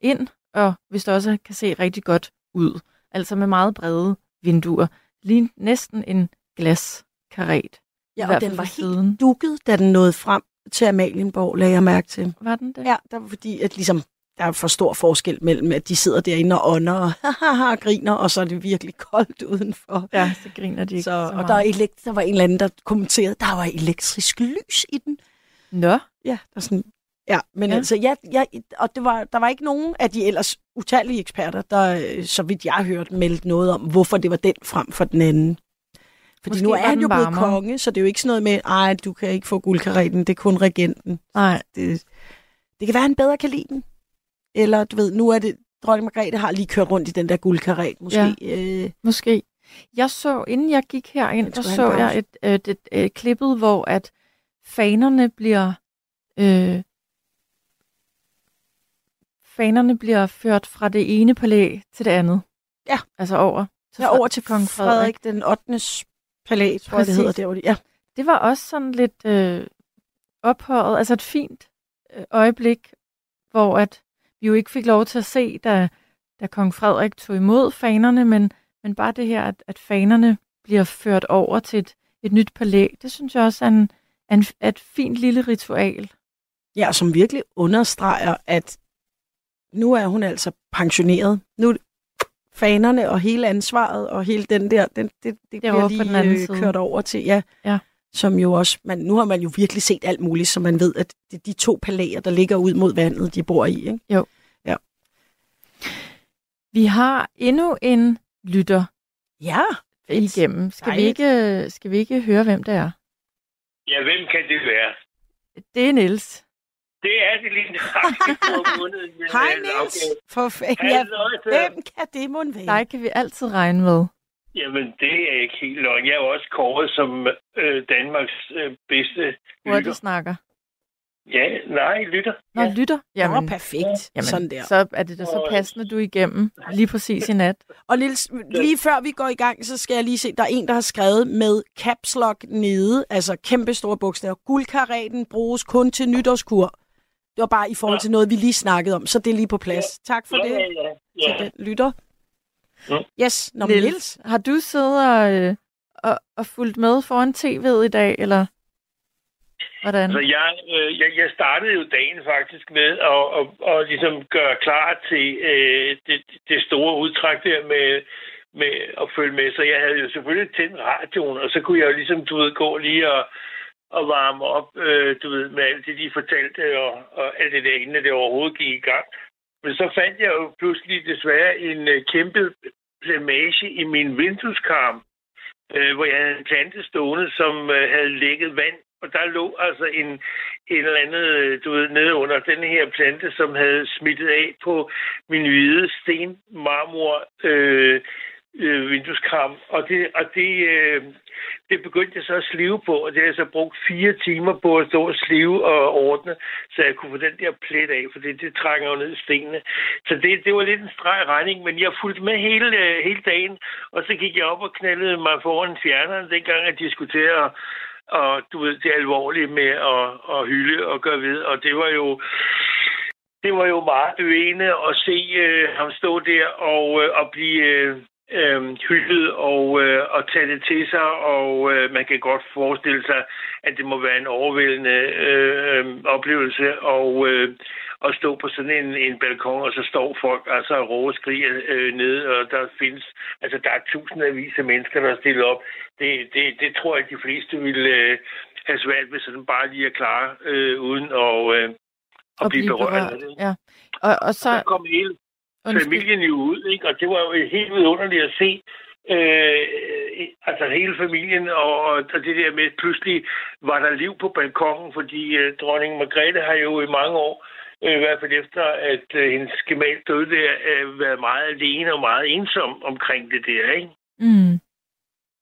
ind, og hvis det også kan se rigtig godt ud. Altså med meget brede vinduer. Lige næsten en glaskaret. Ja, og den var helt siden. dukket, da den nåede frem til Amalienborg, lagde jeg mærke til. Var den det? Ja, der var fordi, at ligesom, der er for stor forskel mellem, at de sidder derinde og ånder og, og griner, og så er det virkelig koldt udenfor. ja så griner de ikke Så, så, og meget. der, er elekt- der var en eller anden, der kommenterede, der var elektrisk lys i den. Nå, Ja, der er sådan, ja men Ja. altså, ja, ja, og det var, der var ikke nogen af de ellers utallige eksperter, der, øh, så vidt jeg har hørt, meldte noget om, hvorfor det var den frem for den anden. Fordi Måske nu er han jo blevet varmere. konge, så det er jo ikke sådan noget med, ej, du kan ikke få guldkareten, det er kun regenten. nej. Det, det kan være, han bedre kan lide den. Eller du ved, nu er det, dronning Margrethe har lige kørt rundt i den der guldkaret, måske. Ja. Øh, Måske. Jeg så, inden jeg gik herind, der så jeg et, et, et, et klippet, hvor at fanerne bliver øh, fanerne bliver ført fra det ene palæ til det andet. Ja. Altså over til, ja, over til kong Frederik den 8. palæ, tror jeg, det Præcis. hedder der. hvor de- Ja. Det var også sådan lidt øh, ophøjet, altså et fint øh, øjeblik, hvor at vi jo ikke fik lov til at se, da, da kong Frederik tog imod fanerne, men, men bare det her, at, at fanerne bliver ført over til et, et nyt palæ, det synes jeg også er, en, er, en, er et fint lille ritual. Ja, som virkelig understreger, at nu er hun altså pensioneret. Nu fanerne og hele ansvaret og hele den der, den, det, det Derovre bliver på den anden lige øh, side. kørt over til, ja. Ja. Som jo også, man, nu har man jo virkelig set alt muligt, så man ved, at det er de to palæer, der ligger ud mod vandet, de bor i. Ikke? Vi har endnu en lytter Ja, igennem. Skal vi, ikke, skal vi ikke høre, hvem det er? Ja, hvem kan det være? Det er Niels. Det er det lige nøjagtigt på måneden. men, Hej øh, Niels, for fanden. Ja, hvem kan det mon være? Dig kan vi altid regne med. Jamen, det er ikke helt løgn. Jeg er jo også kåret som øh, Danmarks øh, bedste Hvor lytter. du snakker. Ja, nej, lytter. Nå, ja. lytter. Jamen, Jamen, perfekt. jamen Sådan der. så er det da så passende, du er igennem lige præcis i nat. Og Niels, lige før vi går i gang, så skal jeg lige se, der er en, der har skrevet med caps lock nede, altså kæmpe store bogstaver. Guldkaraten bruges kun til nytårskur. Det var bare i forhold til noget, vi lige snakkede om, så det er lige på plads. Tak for Ja, det ja, ja. til ja. den lytter. Ja. Yes, Nå, Niels. Niels. har du siddet og, øh, og, og fulgt med foran tv'et i dag, eller hvordan? Så jeg, øh, jeg, jeg startede jo dagen faktisk med at, at, at ligesom gøre klar til øh, det, det store udtræk der med, med at følge med. Så jeg havde jo selvfølgelig tændt radioen, og så kunne jeg jo ligesom, du ved, gå lige og, og varme op, øh, du ved, med alt det, de fortalte, og, og alt det der, inden det overhovedet gik i gang. Men så fandt jeg jo pludselig desværre en øh, kæmpe plamage i min vindueskarm, øh, hvor jeg havde en plante stående, som øh, havde lægget vand. Og der lå altså en, en eller anden, øh, du ved, nede under den her plante, som havde smittet af på min hvide stenmarmor øh, øh, vindueskram. Og det, og det, øh, det begyndte jeg så at slive på, og det har jeg så brugt fire timer på at stå og slive og ordne, så jeg kunne få den der plet af, for det, det trænger jo ned i stenene. Så det, det var lidt en streg regning, men jeg fulgte med hele, øh, hele dagen, og så gik jeg op og knaldede mig foran fjerneren, dengang jeg diskuterede og du ved, det alvorlige med at, at hylde og gøre ved. Og det var jo det var jo meget øgende at se øh, ham stå der og, øh, og blive øh, øh, hyldet og, øh, og tage det til sig. Og øh, man kan godt forestille sig, at det må være en overvældende øh, oplevelse og, øh, at stå på sådan en, en balkon, og så står folk altså og råber og skriger øh, nede, og der findes, altså der er tusindvis af mennesker, der er stillet op. Det, det, det tror jeg, at de fleste vil øh, have svært ved sådan bare lige at klare, øh, uden at, øh, at at blive berørt. af det. Ja. Og, og så, Så kom hele familien jo ud, ikke? og det var jo helt vidunderligt at se øh, altså hele familien, og, og det der med, pludselig var der liv på balkongen, fordi øh, dronning Margrethe har jo i mange år, øh, i hvert fald efter, at øh, hendes gemal døde der, øh, været meget alene og meget ensom omkring det der, ikke? Mm.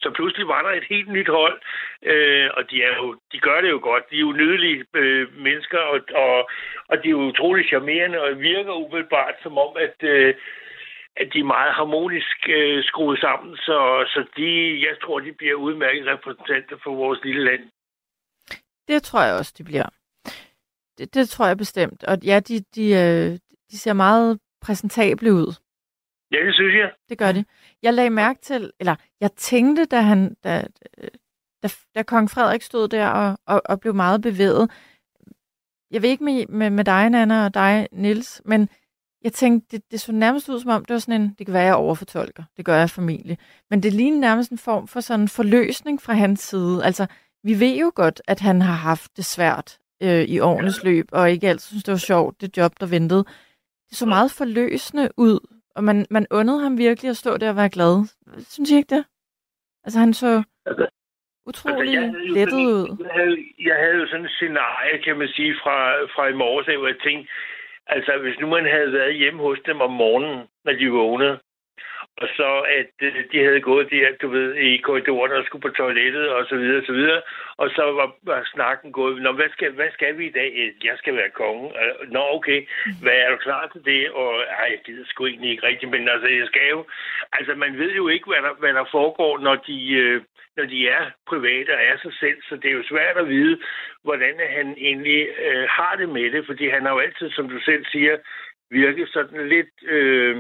Så pludselig var der et helt nyt hold, øh, og de, er jo, de gør det jo godt. De er jo nydelige øh, mennesker, og, og, og de er jo utrolig charmerende, og virker umiddelbart som om, at, øh, at de er meget harmonisk øh, skruet sammen. Så, så de, jeg tror, de bliver udmærket repræsentanter for vores lille land. Det tror jeg også, de bliver. Det, det tror jeg bestemt. Og ja, de, de, øh, de ser meget præsentable ud. Ja, det synes jeg. Det gør de. Jeg lagde mærke til, eller jeg tænkte, da, han, da, da, da kong Frederik stod der og, og, og blev meget bevæget. Jeg ved ikke med, med, med dig, Nana, og dig, Nils, men jeg tænkte, det, det så nærmest ud som om, det var sådan en, det kan være, jeg overfortolker, det gør jeg familie, men det ligner nærmest en form for sådan en forløsning fra hans side. Altså, vi ved jo godt, at han har haft det svært øh, i årenes løb, og ikke altid synes, det var sjovt, det job, der ventede. Det så meget forløsende ud, og man, man undede ham virkelig at stå der og være glad. Synes I ikke det? Altså, han så Altså, utrolig jo lettet sådan- ud. Jeg havde, jeg havde jo sådan et scenarie, kan man sige, fra, fra i morges, hvor jeg tænkte, altså hvis nu man havde været hjemme hos dem om morgenen, når de vågnede, og så at øh, de havde gået der, du ved, i korridoren og skulle på toilettet og så videre, og så videre, og så var, var snakken gået, Nå, hvad skal, hvad skal vi i dag? Øh, jeg skal være konge. Øh, nå, okay, hvad er du klar til det? Og ej, jeg gider sgu egentlig ikke rigtigt, men altså, jeg skal jo, altså man ved jo ikke, hvad der, hvad der foregår, når de, øh, når de er private og er sig selv, så det er jo svært at vide, hvordan han egentlig øh, har det med det, fordi han har jo altid, som du selv siger, virket sådan lidt øh,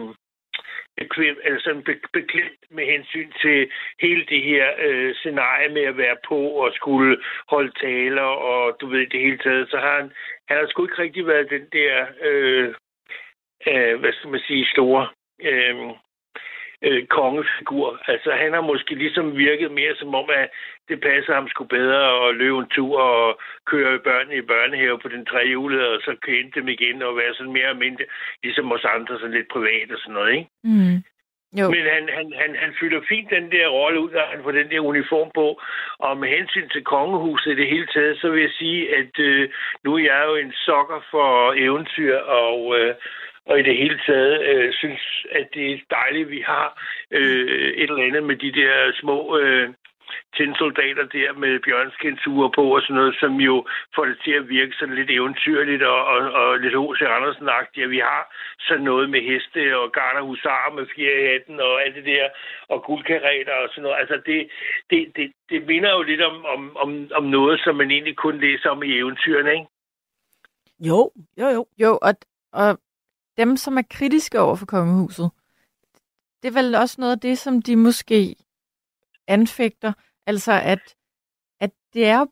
bekvem, eller sådan beklemt med hensyn til hele det her øh, scenarie med at være på og skulle holde taler, og du ved det hele taget, så har han, han har sgu ikke rigtig været den der, øh, øh, hvad skal man sige, store øh, øh, kongefigur. Altså, han har måske ligesom virket mere som om, at det passer ham sgu bedre at løbe en tur og køre børnene i børnehave på den tre hjulede, og så hente dem igen og være sådan mere og mindre, ligesom os andre, sådan lidt privat og sådan noget, ikke? Mm. Jo, Men han, han, han, han fylder fint den der rolle ud, når han får den der uniform på. Og med hensyn til kongehuset i det hele taget, så vil jeg sige, at øh, nu er jeg jo en sokker for eventyr, og, øh, og i det hele taget øh, synes, at det er dejligt, at vi har øh, et eller andet med de der små... Øh, soldater der med bjørnskinsure på og sådan noget, som jo får det til at virke sådan lidt eventyrligt og, og, og lidt H.C. Andersen-agtigt. Vi har sådan noget med heste og garder husarer med fire i hatten og alt det der, og guldkareter og sådan noget. Altså det, det, det, det minder jo lidt om, om, om, om noget, som man egentlig kun læser om i eventyrene, ikke? Jo, jo, jo. jo og, og dem, som er kritiske over for kongehuset, det er vel også noget af det, som de måske anfægter. Altså, at, at det er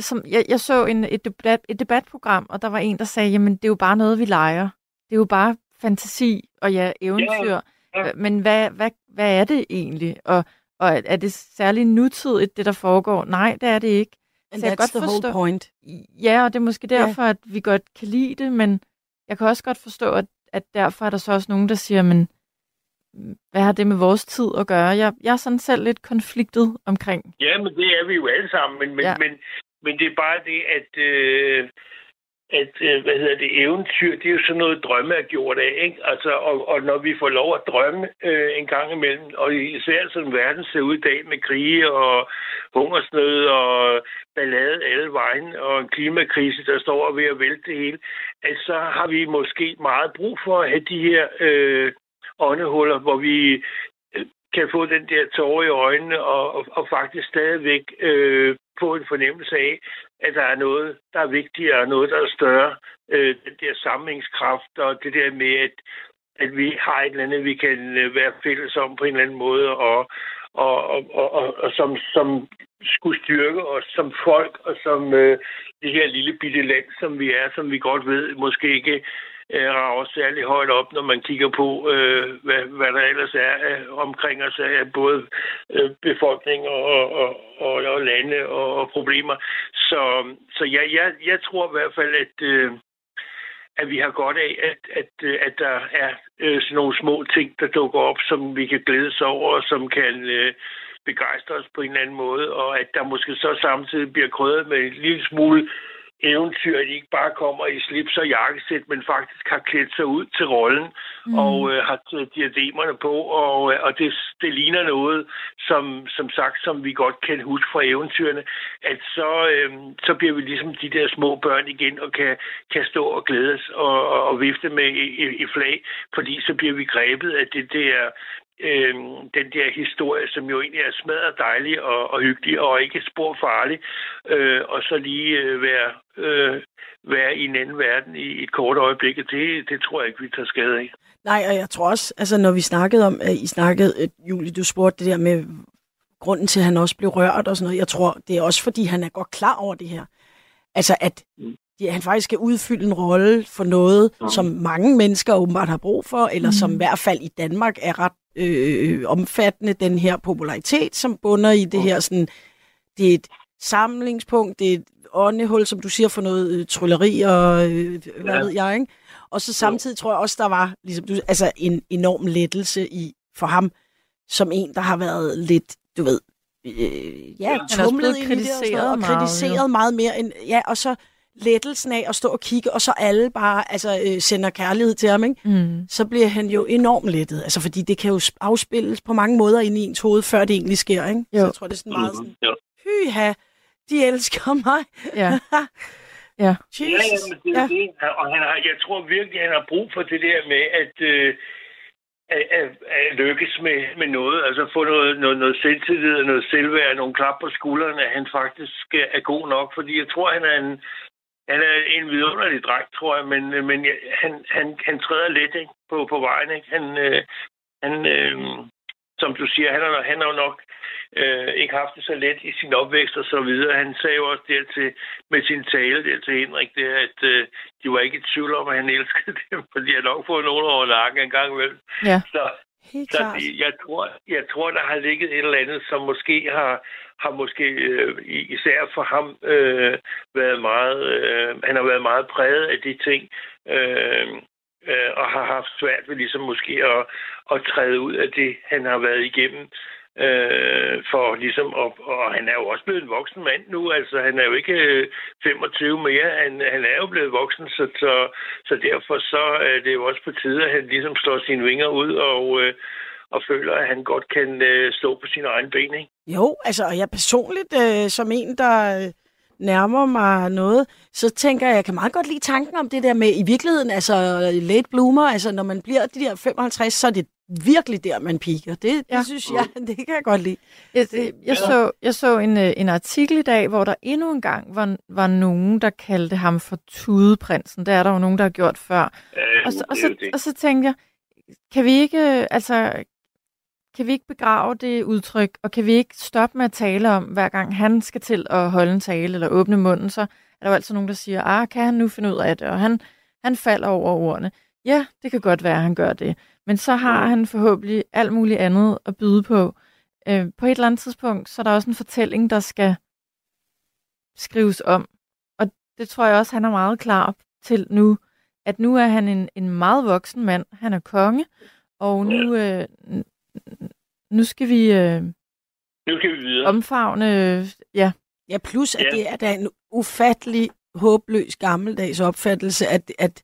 som, jeg, jeg så en, et, debat, et debatprogram, og der var en, der sagde, jamen, det er jo bare noget, vi leger. Det er jo bare fantasi og ja, eventyr. Ja, ja. Men hvad, hvad, hvad er det egentlig? Og, og er det særligt nutidigt, det der foregår? Nej, det er det ikke. And Så jeg that's kan godt the whole forstå- point. Ja, og det er måske derfor, at vi godt kan lide det, men jeg kan også godt forstå, at, at derfor er der så også nogen, der siger, men hvad har det med vores tid at gøre? Jeg, jeg er sådan selv lidt konfliktet omkring. Ja, men det er vi jo alle sammen, men, men, Ja. men, men det er bare det, at, øh, at øh, hvad hedder det, eventyr, det er jo sådan noget drømme er gjort af, ikke? Altså, og, og når vi får lov at drømme øh, en gang imellem, og især som verden ser ud i dag med krige og hungersnød og ballade alle vejen og en klimakrise, der står ved at vælte det hele, at så har vi måske meget brug for at have de her øh, åndehuller, hvor vi øh, kan få den der tårer i øjnene og, og, og faktisk stadigvæk øh, få en fornemmelse af, at der er noget, der er vigtigere, og noget, der er større. Øh, den der samlingskraft og det der med, at, at vi har et eller andet, vi kan øh, være fælles om på en eller anden måde, og, og, og, og, og, og som, som skulle styrke os som folk, og som øh, det her lille bitte land, som vi er, som vi godt ved, måske ikke øh, rager særlig højt op, når man kigger på, øh, hvad, hvad der ellers er øh, omkring os af både øh, befolkning og, og, og, og lande og, og problemer. Så, så ja, jeg, jeg tror i hvert fald, at, øh, at vi har godt af, at, at, øh, at der er øh, sådan nogle små ting, der dukker op, som vi kan glædes over, og som kan øh, begejstre os på en eller anden måde, og at der måske så samtidig bliver krydret med en lille smule eventyr, at de ikke bare kommer i slips og jakkesæt, men faktisk har klædt sig ud til rollen mm. og øh, har taget diademerne på, og, øh, og det, det ligner noget, som, som sagt, som vi godt kan huske fra eventyrene, at så, øh, så bliver vi ligesom de der små børn igen og kan, kan stå og glædes og, og, og vifte med i, i flag, fordi så bliver vi grebet af det der øh, den der historie, som jo egentlig er smadret dejlig og, og hyggelig og ikke spor farlig, øh, og så lige øh, være, øh, være i en anden verden i et kort øjeblik. Det, det tror jeg ikke, vi tager skade af. Nej, og jeg tror også, altså når vi snakkede om, at I snakkede, at Julie, du spurgte det der med grunden til, at han også blev rørt og sådan noget. Jeg tror, det er også, fordi han er godt klar over det her. Altså, at mm. han faktisk skal udfylde en rolle for noget, mm. som mange mennesker åbenbart har brug for, eller mm. som i hvert fald i Danmark er ret øh, omfattende, den her popularitet, som bunder i det her sådan, det er et samlingspunkt, det er et åndehul, som du siger, for noget øh, trylleri og øh, hvad ja. ved jeg, ikke? Og så samtidig tror jeg også, der var ligesom, du, altså en enorm lettelse i for ham, som en, der har været lidt, du ved, øh, ja, tumlet i kritiseret, og, og kritiseret meget, meget mere end, ja, og så lettelsen af at stå og kigge, og så alle bare altså, øh, sender kærlighed til ham, ikke? Mm. så bliver han jo enormt lettet. Altså, fordi det kan jo afspilles på mange måder ind i ens hoved, før det egentlig sker. Ikke? Jo. Så jeg tror, det er sådan meget sådan, hyha, de elsker mig. Ja. ja. Ja, ja, men det er ja. det. Og han har, jeg tror virkelig, han har brug for det der med, at... Øh, at, at, at lykkes med, med noget, altså få noget, noget, noget selvtillid og noget selvværd, nogle klap på skuldrene, at han faktisk er god nok, fordi jeg tror, han er en, han er en vidunderlig dreng, tror jeg, men, men han, han, han træder lidt ikke, på, på vejen. Ikke? Han, øh, han øh, som du siger, han har, han har jo nok øh, ikke haft det så let i sin opvækst og så videre. Han sagde jo også der til, med sin tale der til Henrik, der, at øh, de var ikke i tvivl om, at han elskede dem, for de har nok fået nogen over nakken en gang imellem. Ja. Så, så det, jeg, tror, jeg tror, der har ligget et eller andet, som måske har, har måske øh, især for ham øh, været meget, øh, han har været meget præget af de ting, øh, øh, og har haft svært ved ligesom måske at, at træde ud af det, han har været igennem. Øh, for ligesom, og, og han er jo også blevet en voksen mand nu, altså han er jo ikke øh, 25 mere, han, han er jo blevet voksen, så, så, så derfor så er det jo også på tide, at han ligesom slår sine vinger ud og, øh, og føler, at han godt kan øh, stå på sine egne ben, ikke? Jo, altså, og jeg personligt, øh, som en, der... Øh nærmer mig noget, så tænker jeg, jeg kan meget godt lide tanken om det der med, i virkeligheden, altså late bloomer, altså når man bliver de der 55, så er det virkelig der, man piker. Det, ja. det synes jeg, det kan jeg godt lide. Jeg, jeg, så, jeg så en, øh, en artikel i dag, hvor der endnu en gang var, var nogen, der kaldte ham for tudeprinsen. Det er der jo nogen, der har gjort før. Øh, og, så, og, så, og så tænker jeg, kan vi ikke, altså, kan vi ikke begrave det udtryk, og kan vi ikke stoppe med at tale om, hver gang han skal til at holde en tale eller åbne munden, så er der jo altid nogen, der siger, ah, kan han nu finde ud af det? Og han, han falder over ordene. Ja, det kan godt være, at han gør det. Men så har han forhåbentlig alt muligt andet at byde på. Øh, på et eller andet tidspunkt, så er der også en fortælling, der skal skrives om. Og det tror jeg også, han er meget klar til nu, at nu er han en, en meget voksen mand. Han er konge, og nu, øh, nu skal vi... Øh, nu skal vi videre. Omfavne, ja. Ja, plus at ja. det er da en ufattelig, håbløs, gammeldags opfattelse, at, at,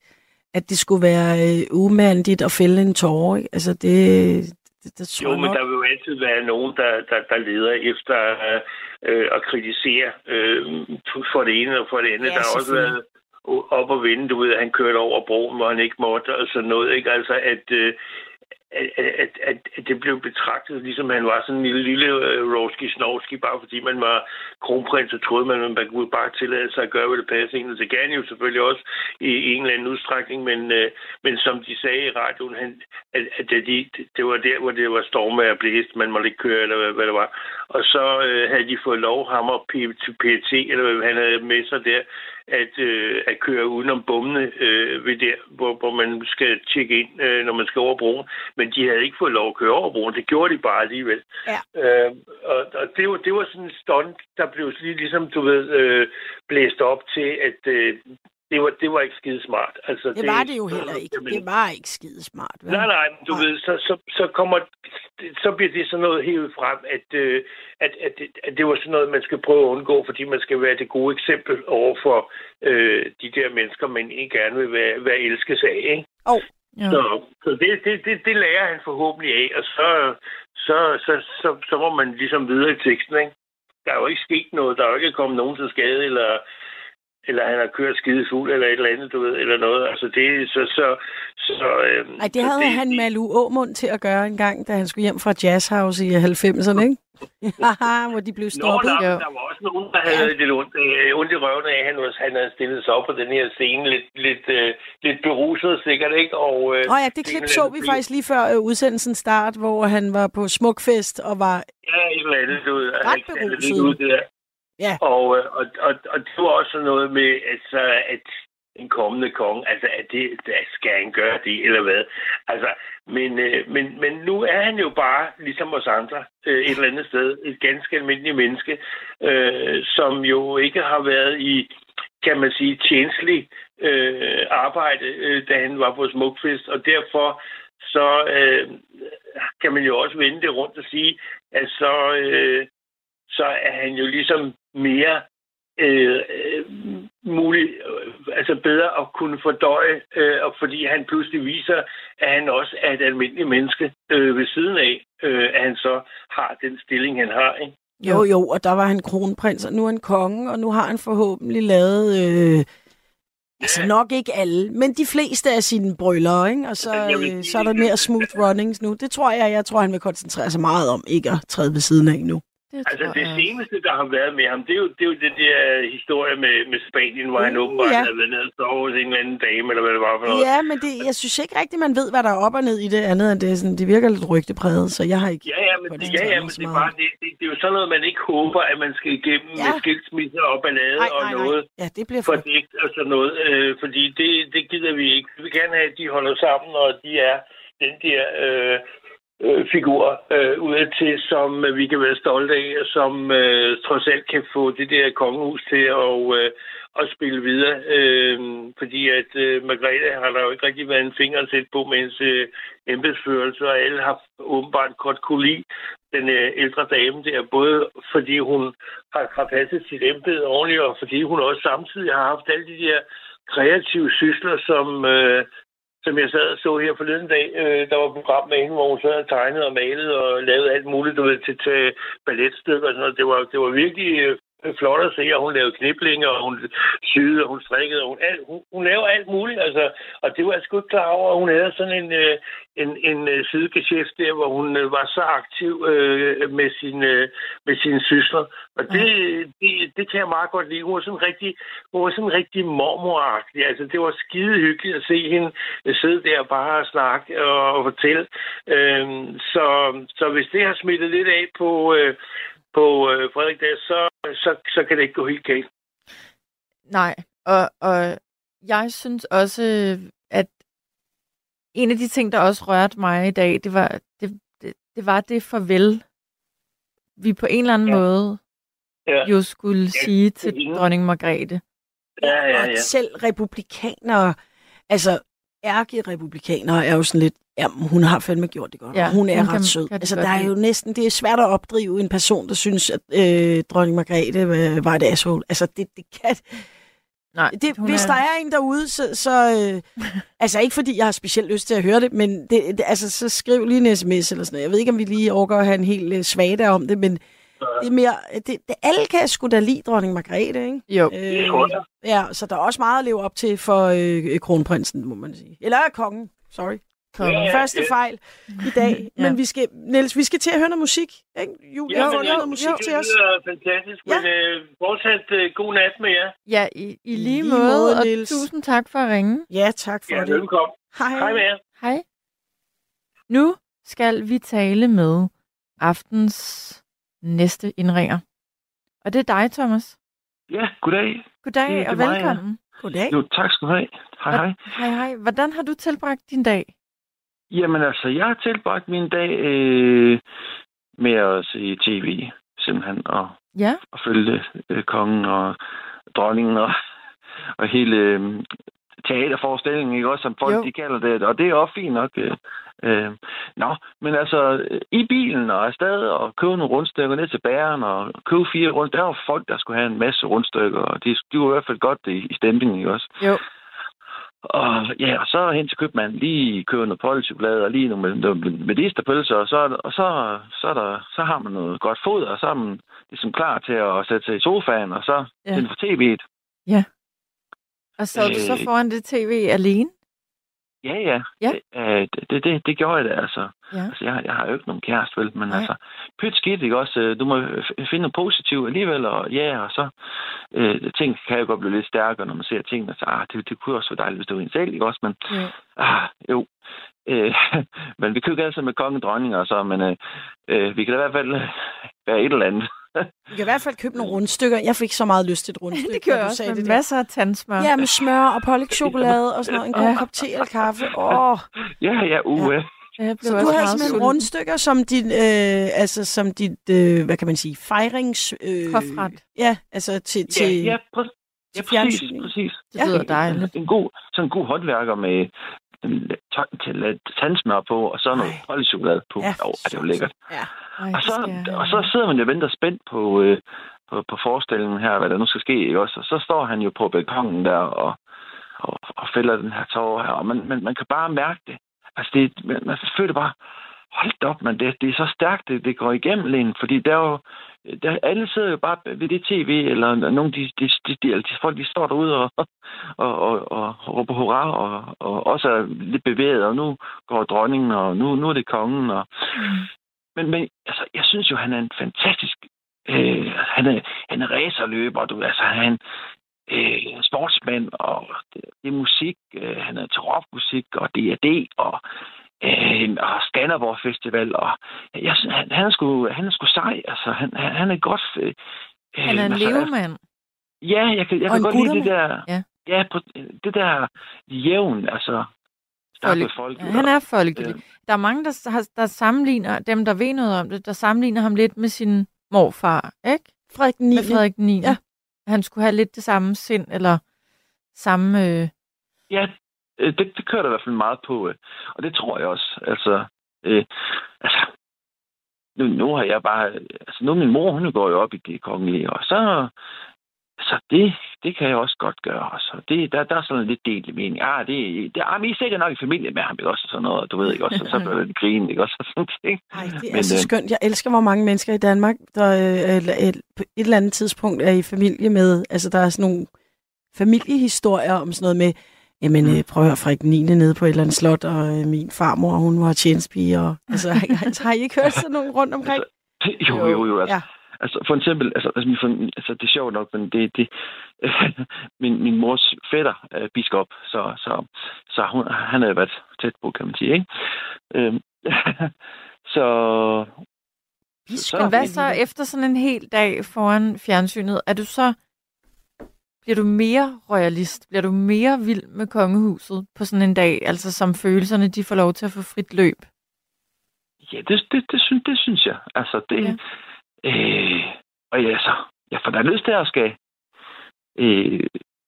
at det skulle være øh, umandigt at fælde en tårer. Ikke? Altså, det, det, det jo, men nok... der vil jo altid være nogen, der, der, der leder efter øh, at kritisere øh, for det ene og for det andet. Ja, der har også været op og vinde, du ved, at han kørte over broen, hvor han ikke måtte, og sådan noget. Ikke? Altså, at, øh, at, at, at, det blev betragtet, ligesom han var sådan en lille, lille uh, Roski Snorski, bare fordi man var kronprins, og troede man, at man kunne bare tillade sig at gøre, hvad det passede ind. Og det gerne jo selvfølgelig også i, i en eller anden udstrækning, men, uh, men som de sagde i radioen, han, at, at det, de, det var der, hvor det var storme og blæst, man måtte ikke køre, eller hvad, hvad det var. Og så uh, havde de fået lov, ham og PT, eller hvad han havde med sig der, at, øh, at køre udenom bommene øh, ved der, hvor, hvor man skal tjekke ind, øh, når man skal over broen. Men de havde ikke fået lov at køre over broen. Det gjorde de bare alligevel. Ja. Øh, og og det, var, det var sådan en stunt, der blev lige ligesom, du ved, øh, blæst op til, at øh, det var, det var ikke skide smart. Altså, Det var det jo heller ikke. Jamen, Det var ikke skide smart. Vel? Nej, nej, men du Nej. ved, så, så, så kommer, så bliver det sådan noget helt frem, at, øh, at, at, det, at det var sådan noget, man skal prøve at undgå, fordi man skal være det gode eksempel over for øh, de der mennesker, man ikke gerne vil være, være elskes af, ikke? Ja. Så, så det, det, det, det lærer han forhåbentlig af, og så, så, så, så, så må man ligesom videre i teksten, ikke? Der er jo ikke sket noget, der er jo ikke kommet nogen til skade, eller, eller han har kørt skide fuld, eller et eller andet, du ved, eller noget. Altså det, så, så, så øhm, Ej, det så havde han Malu Åmund til at gøre en gang, da han skulle hjem fra Jazz House i 90'erne, ikke? Haha, hvor de blev Nå, stoppet. der, Jo. der var også nogen, der havde lidt ondt, øh, ondt i røven af, han, var- han havde stillet sig op på den her scene, lidt, lidt, øh, lidt beruset sikkert, ikke? Og, øh, oh ja, det klip så vi faktisk lige før øh, udsendelsens start, hvor han var på Smukfest og var... Ja, et eller andet, du ved. Lidt beruset. ud, det der. Ja. Og, øh, og, og, og det var også noget med, altså, at en kommende konge, altså, at det, der skal han gøre det, eller hvad? Altså, men, øh, men, men nu er han jo bare, ligesom os andre, øh, et eller andet sted, et ganske almindeligt menneske, øh, som jo ikke har været i, kan man sige, tjenestelig øh, arbejde, øh, da han var på Smukfest, og derfor så øh, kan man jo også vende det rundt og sige, at så, øh, så er han jo ligesom mere øh, øh, mulig, øh, altså bedre at kunne fordøje, øh, og fordi han pludselig viser, at han også er et almindeligt menneske øh, ved siden af, øh, at han så har den stilling, han har. Ikke? Jo, jo, og der var han kronprins, og nu er han konge, og nu har han forhåbentlig lavet... Øh, altså nok ikke alle, men de fleste af sine brøller, ikke? Og så, øh, så er der mere smooth runnings nu. Det tror jeg, jeg tror, han vil koncentrere sig meget om, ikke at træde ved siden af nu. Det Altså det jeg. seneste, der har været med ham, det er jo det, er jo det der historie med, med Spanien, hvor han Uh, åbenbart ja. havde været nede og sovet hos en eller anden dame, eller hvad det var for noget. Ja, men det, jeg synes ikke rigtigt, man ved, hvad der er op og ned i det andet, end det, er sådan, det virker lidt rygtepræget, så jeg har ikke... Ja, ja, men, det, ja, ja, men det, er bare, det, det, det er jo sådan noget, man ikke håber, at man skal igennem Ja. med skilsmisser og ballade Nej, og nej, noget. nej. Ja, det bliver for... fordækt og sådan noget, øh, fordi det, det gider vi ikke. Vi vil gerne have, at de holder sammen, og de er den der øh, øh, figur øh, udadtil, som øh, vi kan være stolte af, som øh, trods alt kan få det der kongehus til at, øh, at spille videre. Øh, fordi at øh, Margrethe har der jo ikke rigtig været en finger at sætte på med hendes øh, embedsførelse, og alle har åbenbart godt kunne lide den øh, ældre dame der, både fordi hun har, har passet sit embede ordentligt, og fordi hun også samtidig har haft alle de der kreative sysler, som, øh, som jeg sad og så her forleden dag. Øh, der var et program med hende, hvor hun sad og tegnede og malede og lavede alt muligt du ved, til, til balletstykker og sådan noget. Det var, det var virkelig øh, flot at se, og hun lavede kniblinger, og hun syede, og hun strikkede, og hun, alt, hun, hun lavede alt muligt, altså, og det var jeg sgu ikke klar over, hun havde sådan en, øh, en, en øh, sidegeschæft der, hvor hun øh, var så aktiv øh, med, sin, øh, med sine sysler, og det, det, det kan jeg meget godt lide. Hun var sådan rigtig, hun var sådan rigtig mormoragtig, altså det var skide hyggeligt at se hende øh, sidde der og bare snakke og, og fortælle, øh, så, så hvis det har smittet lidt af på... Øh, på øh, Frederik der, så, så, så kan det ikke gå helt galt. Nej, og, og jeg synes også, at en af de ting, der også rørte mig i dag, det var det, det, det, var det farvel, vi på en eller anden Ja. måde Ja, jo skulle Ja, sige til dronning Margrethe. ja, ja. Og ja. selv republikanere, altså ærke-republikanere er jo sådan lidt, ja, hun har fandme gjort det godt. Ja, hun er hun ret kan- sød. kan det Altså, der er jo næsten, det er svært at opdrive en person, der synes, at øh, dronning Margrethe øh, var et asshole. Altså, det, det kan... Nej, Det, hvis der er en derude, så... så øh, altså, ikke fordi jeg har specielt lyst til at høre det, men det, det, altså, så skriv lige en sms eller sådan noget. Jeg ved ikke, om vi lige overgår at have en helt øh, svada om det, men det er mere... Det, det, alle kan sgu da lide dronning Margrethe, ikke? Jo, jeg. Ja, så der er også meget at leve op til for øh, kronprinsen, må man sige. Eller kongen, sorry. Kom. Ja, Første fejl i dag. Ja. Men vi skal, Niels, vi skal til at høre noget musik. Ikke? Julie Ja, har fundet noget musik det til os. lyder fantastisk, Ja. men øh, fortsat øh, god nat med jer. Ja, i, i lige, lige måde, måde, og Niels. tusind tak for at ringe. Ja, tak for Ja, det. velkommen. Hej. Hej med jer. Hej. Nu skal vi tale med aftens næste indringer. Og det er dig, Thomas. Ja, goddag. Goddag Det- det er og mig, ja. velkommen. Goddag. Jo, tak skal du have. Hej, hej. Hej, hej. Hvordan har du tilbragt din dag? Jamen altså, jeg har tilbragt min dag øh, med at se tv, simpelthen, og, Ja, og følge øh, kongen og dronningen og og hele øh, teaterforestillingen, ikke også, som folk Jo. de kalder det, og det er også fint nok. Øh, øh, nå, men altså, i bilen og afsted og købe nogle rundstykker ned til bæren og købe fire rundt, der var folk, der skulle have en masse rundstykker, og de, de var i hvert fald godt i, i stemningen, ikke også? Jo. Og ja, og så hen til købmanden lige købe noget polchokolade og lige nogle med, med, medisterpølser, og så, og så, så, er der, så har man noget godt foder, og så er man ligesom klar til at sætte sig i sofaen, og så Ja. ja. tænde for tv'et. Og så er du så Øh. foran det tv alene? Ja, ja. Ja. Øh, det, det, det gjorde jeg da, altså. Ja. altså jeg, jeg har jo ikke nogen kæreste, vel? Men Nej. altså, pyt skidt, ikke også? Øh, Du må finde noget positivt alligevel, og ja, og så... Øh, ting kan jo godt blive lidt stærkere, når man ser tingene, så ah, det, det kunne også være dejligt, hvis det var en selv, ikke også? Men Jo. ah, jo. Øh, men vi kan jo ikke altid med konge og dronninger, og så, men øh, øh, vi kan da i hvert fald være et eller andet. Vi kan i hvert fald købe nogle rundstykker. Jeg fik så meget lyst til et rundstykke, Det gør jeg du også med det masser af tandsmør. Ja, med smør og pålægtschokolade og sådan noget. En god Ja. kop te eller kaffe. Åh. ja, ja, uge. Ja. Jeg Så du havde meget simpelthen sulten. rundstykker som dit, øh, altså som dit, øh, hvad kan man sige, fejrings... Øh, Hofret. Ja, altså til... Ja, til ja, præ- ja, præcis, præcis. Det lyder dejligt. En god, sådan en god håndværker med til tandsmør på, og så noget polchokolade på. Ja, Ja, oh, det er jo lækkert. Ja. Ej, Og så, og så sidder man jo og venter spændt på, øh, på, på forestillingen her, hvad der nu skal ske, ikke også? Og så står han jo på balkongen der og, og, og fælder den her tårer her, og man, man, man kan bare mærke det. Altså, det, man, man føler bare, hold da op, man, det, det er så stærkt, det, det går igennem en, fordi der er jo, der, alle sidder jo bare ved det tv, eller nogle de, de, de, de, de folk, de står derude og, og, og, og, råber hurra, og, og også er lidt bevæget, og nu går dronningen, og nu, nu er det kongen, og, men, men altså, jeg synes jo, han er en fantastisk... Øh, han, er, han er racerløber, du, altså, han øh, sportsmand, og det, det er musik. Øh, han er til rockmusik, og D&D, og, øh, og Skanderborg Festival, og jeg, synes, han, han, er sgu, han er sgu sej, altså, han, han, han er godt... Øh, Han er en altså, levemand. Ja, jeg kan, jeg Og kan godt lide det der... Ja. Ja, på, det der jævn, altså... Folk, Folk- folk, Ja, han er folkelig. Øh. Der er mange, der, har- der sammenligner, dem der ved noget om det, der sammenligner ham lidt med sin morfar, ikke? Frederik 9. Med Frederik 9. Ja. Han skulle have lidt det samme sind, eller samme... Øh, Ja, øh, det, det kører der i hvert fald meget på, øh, og det tror jeg også. Altså, øh, altså nu, nu har jeg bare... Altså, nu min mor, hun går jo op i det kongelige, og så... Altså, det, det kan jeg også godt gøre. Altså, det, der, der er sådan lidt delt i mening. Ah, det, det, ah, men I er sikkert nok i familie med ham, ikke også? og Sådan noget, du ved ikke også? Og så bliver det grin, ikke også? Og sådan ting. Ej, det er Men, så øh, skønt. Jeg elsker, hvor mange mennesker i Danmark, der øh, eller et, på et eller andet tidspunkt er i familie med... Altså, der er sådan nogle familiehistorier om sådan noget med... Jamen, øh, prøv at høre, Frederik 9. nede på et eller andet slot, og øh, min farmor, hun var tjenestepige, og... Altså, har, har I ikke hørt sådan nogle rundt omkring? Jo, jo, jo. Altså, Ja. Altså, for eksempel, altså, altså, min, altså det er sjovt nok, men det, det min, min mors fætter er biskop, så, så, så hun, han har været tæt på, kan man sige, ikke? Øhm, så, Biskop. Men hvad så efter sådan en hel dag foran fjernsynet? Er du så... Bliver du mere royalist? Bliver du mere vild med kongehuset på sådan en dag? Altså som følelserne, de får lov til at få frit løb? ja, det, det, det, synes, det synes jeg. Altså, det... Ja. Ja. Øh, og ja, så, jeg får da lyst til at skal... Øh,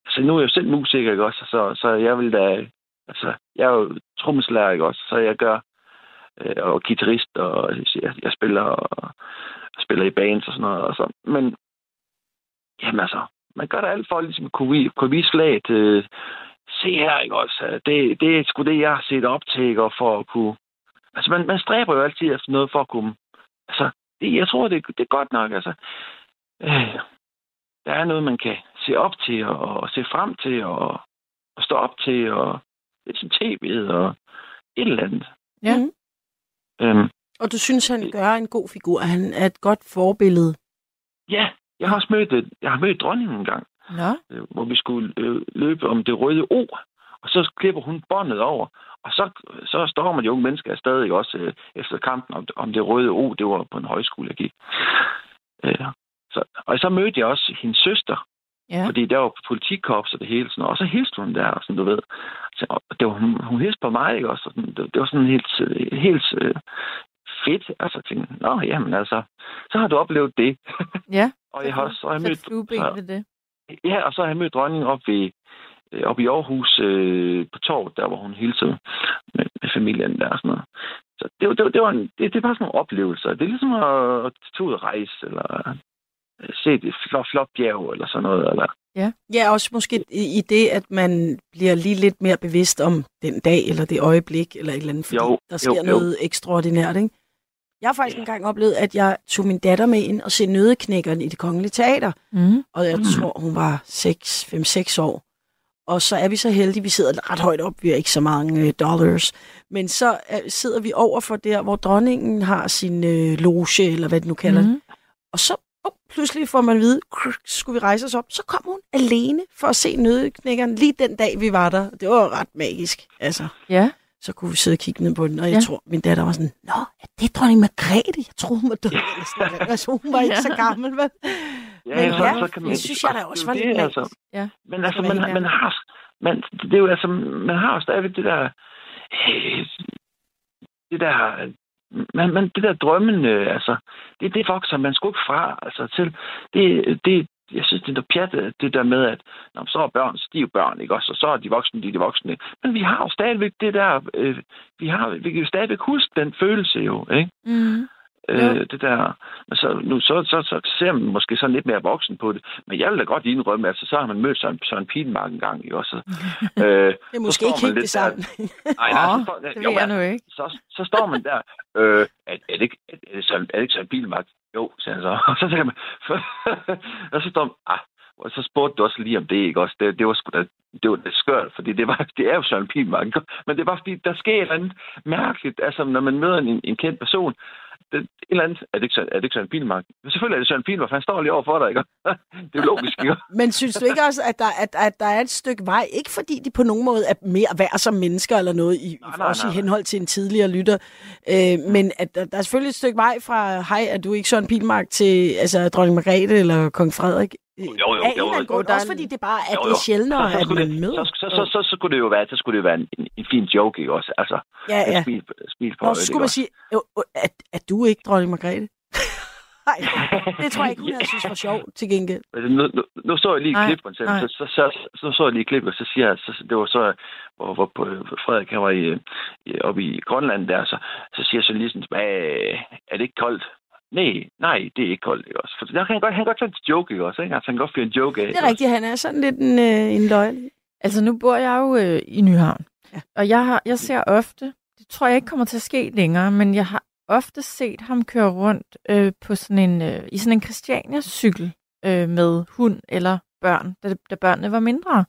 så nu er jeg jo selv musiker, ikke også? Så, så jeg vil da... Altså, jeg er jo trommeslager, ikke også? Så jeg gør... Øh, og guitarist, og jeg, jeg spiller og spiller i bands og sådan noget. Og så. Men, jamen altså, man gør da alt for at ligesom kunne, vi- kunne vise flaget. Øh, se her, ikke også? Det, det er sgu det, jeg har set op til, ikke? Og for at kunne... Altså, man, man stræber jo altid efter noget for at kunne... Altså, det, jeg tror, det, det er godt nok, altså. Øh, der er noget, man kan se op til, og, og se frem til, og, og stå op til, og lidt som tv'et, og et eller andet. Ja. Mhm. Øhm, Og du synes, han gør en god figur. Han er et godt forbillede. ja, jeg har også mødt, jeg har mødt dronningen en gang, Nå, øh, hvor vi skulle øh, løbe om det røde O, og så klipper hun båndet over, og så, så står man de unge mennesker stadig også øh, efter kampen om, om det røde O, det var på en højskole, jeg gik. Øh, så, og så mødte jeg også hendes søster, ja. Fordi der var politikorps og det hele sådan. Og så hilste hun der, og sådan, du ved. Så, og det var, hun, hun hilste på mig, ikke også? Og sådan, det, det, var sådan helt, helt øh, fedt. Altså, jeg tænkte, nå, jamen altså, så har du oplevet det. Ja, og jeg har også og jeg mødt, så, ved det. Ja, og så har jeg mødt dronningen op ved, øh, op i Aarhus øh, på torvet, der hvor hun hele tiden med, med familien der og sådan noget. Så det, var- det, var- det, var en, det, det er bare sådan nogle oplevelser. Det er ligesom at, at tage ud og rejse, eller øh, se et flot, flot bjerg, eller sådan noget. Eller, Ja, også måske i, i det, at man bliver lige lidt mere bevidst om den dag, eller det øjeblik, eller et eller andet, fordi Jo, der sker jo, jo. noget ekstraordinært, ikke? Jeg har faktisk Ja. engang oplevet, at jeg tog min datter med ind og se Nødeknækkeren i det kongelige teater. Mm. Og jeg Mm. tror, hun var 6, 5-6 år. Og så er vi så heldige, vi sidder ret højt op, vi har ikke så mange øh, dollars. Men så øh, sidder vi over for der, hvor dronningen har sin øh, loge, eller hvad det nu kalder mm. det. Og så oh, pludselig får man at vide, "Krr, skulle vi rejse os op. Så kom hun alene for at se nødeknækkeren lige den dag, vi var der. Det var ret magisk. Altså, Ja. Så kunne vi sidde og kigge ned på den, og jeg Ja. tror, min datter var sådan, Nå, er det dronning Margrethe? Jeg troede, hun var død. Eller sådan noget. Altså, hun var ikke så gammel, vel? ja, Men så, ja, så kan man, det synes jeg da også var det, lidt altså. Ja. Men altså, man, man har, man, det er jo altså, man har jo stadigvæk det der, øh, det der, man, man, det der drømmen, øh, altså, det, det vokser man sgu ikke fra, altså, til, det, det, jeg synes, det er noget pjat, det der med, at når så er børn, så de er jo børn, ikke også? Og så er de voksne, de er de voksne. Men vi har jo stadigvæk det der, øh, vi, har, vi kan jo stadigvæk huske den følelse jo, ikke? Mm. Øh, det der, men så, nu, så, så, så, ser man måske sådan lidt mere voksen på det. Men jeg vil da godt indrømme, altså, så har man mødt Søren, Søren Pilmark en gang, ikke også? øh, Det er måske ikke man helt det samme. nej, nej, så, står- Det jo, nu ikke. så, så står man der, øh, er, er, det ikke, er, det Søren, er det ikke Søren Pilmark? Jo, siger han så. Og så sagde man, og så står ah, og så spurgte du også lige om det, ikke også? Det, det var sgu da, det var lidt skørt, fordi det, var, det er jo Søren Pilmark. Men det var fordi, der sker et eller andet mærkeligt, altså når man møder en, en kendt person, det, et eller andet, er det ikke, er det ikke Søren Pilmark? Men selvfølgelig er det Søren Pilmark, for han står lige over for dig, ikke? det er logisk, ikke? Men synes du ikke også, at der, at, at der er et stykke vej, ikke fordi de på nogen måde er mere værd som mennesker eller noget, i, Nej, nej, også nej, i henhold til en tidligere lytter, øh, men at der, der er selvfølgelig et stykke vej fra, hej, er du ikke Søren Pilmark, til altså, dronning Margrethe eller kong Frederik? Øh, Jo, jo, af jo, jo, grund, også fordi det bare er, Jo, det jo. er sjældnere, så, så, at skulle man det, møder. så, så, så, så, så, skulle det jo være, så skulle det jo være en, en, en fin joke, ikke også? Altså, Ja, ja. smil, smil på Nå, så skulle man sige, "Øh, øh, er, er du ikke dronning Margrethe? Nej, det tror jeg ikke, hun havde synes var sjovt til gengæld. Nu, nu, nu så jeg lige et klip, nej. Så, så, så, så, så jeg lige et klip, og så siger jeg, så, det var så, hvor, hvor Frederik han var i, oppe i Grønland der, så, så siger journalisten, "Hvad, er det ikke koldt? Nej, nej, det er ikke koldt, ikke også? For der kan han godt, han kan godt tage en joke, ikke også? Ikke? Altså, han kan godt fyre en joke af. Det er også? rigtigt, han er sådan lidt en, øh, en løglig. Altså, nu bor jeg jo øh, i Nyhavn. Ja. Og jeg, har, jeg ser ofte, det tror jeg ikke kommer til at ske længere, men jeg har ofte set ham køre rundt øh, på sådan en, øh, i sådan en Christiania-cykel øh, med hund eller børn, da, da børnene var mindre.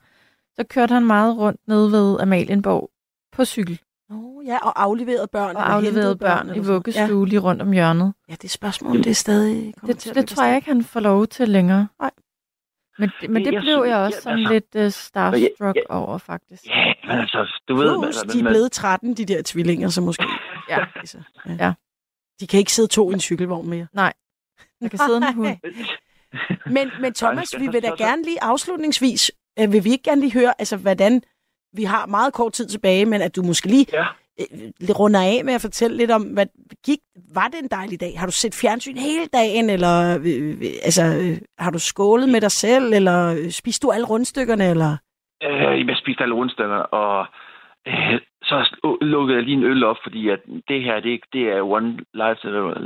Så kørte han meget rundt nede ved Amalienborg på cykel Nå, ja, og afleveret børn. og afleverede hentet børn i vuggestue lige rundt om hjørnet. Ja, ja det er spørgsmål, om det er stadig Det, til det ligge tror jeg ikke, han får lov til længere. Nej. Men, det- men det Jeg blev synes- jeg også ja, sådan altså- lidt uh, starstruck Ja, over, faktisk. Ja, men altså, du ved... Plus, altså, de er blevet 13, de der tvillinger, så måske... Ja. altså, ja. Ja. De kan ikke sidde to i en cykelvogn mere. Der kan sidde en hund. Men, men Thomas, vi vil da gerne lige afslutningsvis, øh, vil vi ikke gerne lige høre, altså hvordan, vi har meget kort tid tilbage, men at du måske lige Ja. øh, runder af med at fortælle lidt om, hvad gik, var det en dejlig dag? Har du set fjernsyn hele dagen, eller øh, øh, altså, øh, har du skålet med dig selv, eller øh, spiste du alle rundstykkerne, eller? Øh, jeg spiste alle rundstykker, og øh, så lukkede jeg lige en øl op, fordi at det her, det, det er one life,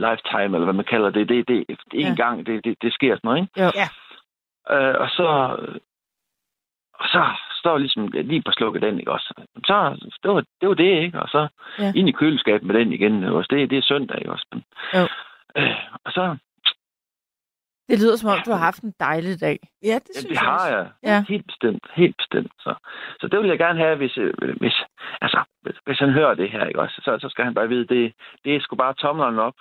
lifetime, eller hvad man kalder det. Det, det, det er en Ja. gang, det, det, det sker sådan noget, ikke? Jo. Ja. Øh, og så, og så står jeg ligesom lige på slukket den, ikke også? Så det var det, var det ikke? Og så Ja. ja. ind i køleskabet med den igen. Ikke også? Det, det er søndag, ikke også? Men, Jo. Øh, og så, Det lyder som om, du har haft en dejlig dag. Ja, det Ja, synes det jeg har også. jeg. Ja. Ja. Helt bestemt. Helt bestemt. Så, så det vil jeg gerne have, hvis, øh, hvis, altså, hvis, han hører det her, ikke også? Så, så skal han bare vide, det, det er sgu bare tomlerne op.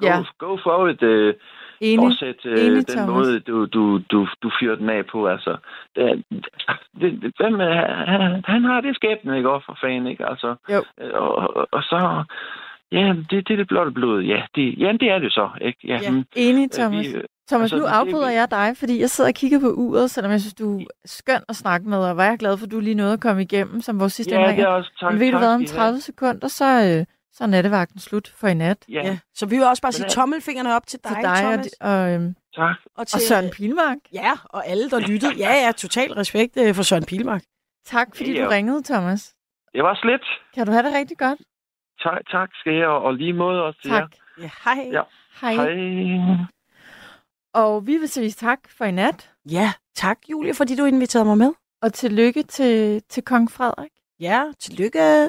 Go, Ja. go for it. Øh, Enig. fortsæt øh, Enig, den Thomas. måde, du, du, du, du fyrer den af på. Altså, det, det, det, hvem, er- han, han har det skæbne, ikke også, for fanden, ikke? Altså, Jo. øh, og, og, og så... Ja, det, det er det blotte blod. Ja, det, ja, det er det så. Ikke? Ja, Ja. men, Enig, øh, Thomas. vi, øh, Thomas, altså, nu afbryder jeg dig, fordi jeg sidder og kigger på uret, selvom jeg synes, du er skøn at snakke med, og var jeg glad for, at du lige nåede at komme igennem, som vores sidste ja, det er indringer. også tak. Men ved du tak, hvad, om I har. 30 sekunder, så, øh, så er nattevagten slut for i nat. Ja, Ja. Så vi vil også bare sige Men, øh, tommelfingrene op til dig, Til dig og, Thomas. di- og øhm, Tak. Og, Og Søren Pilmark. Ja, og alle, der lyttede. Ja, ja, total respekt øh, for Søren Pilmark. Tak, fordi Ja. du ringede, Thomas. Det var slet. Kan du have det rigtig godt? Tak, tak skal jeg, og lige måde også til jer. Tak. Ja, hej. Ja. Hej. Hej. Og vi vil sige tak for i nat. Ja, tak Julie, fordi du inviterede mig med. Og tillykke til, til kong Frederik. Ja, tillykke.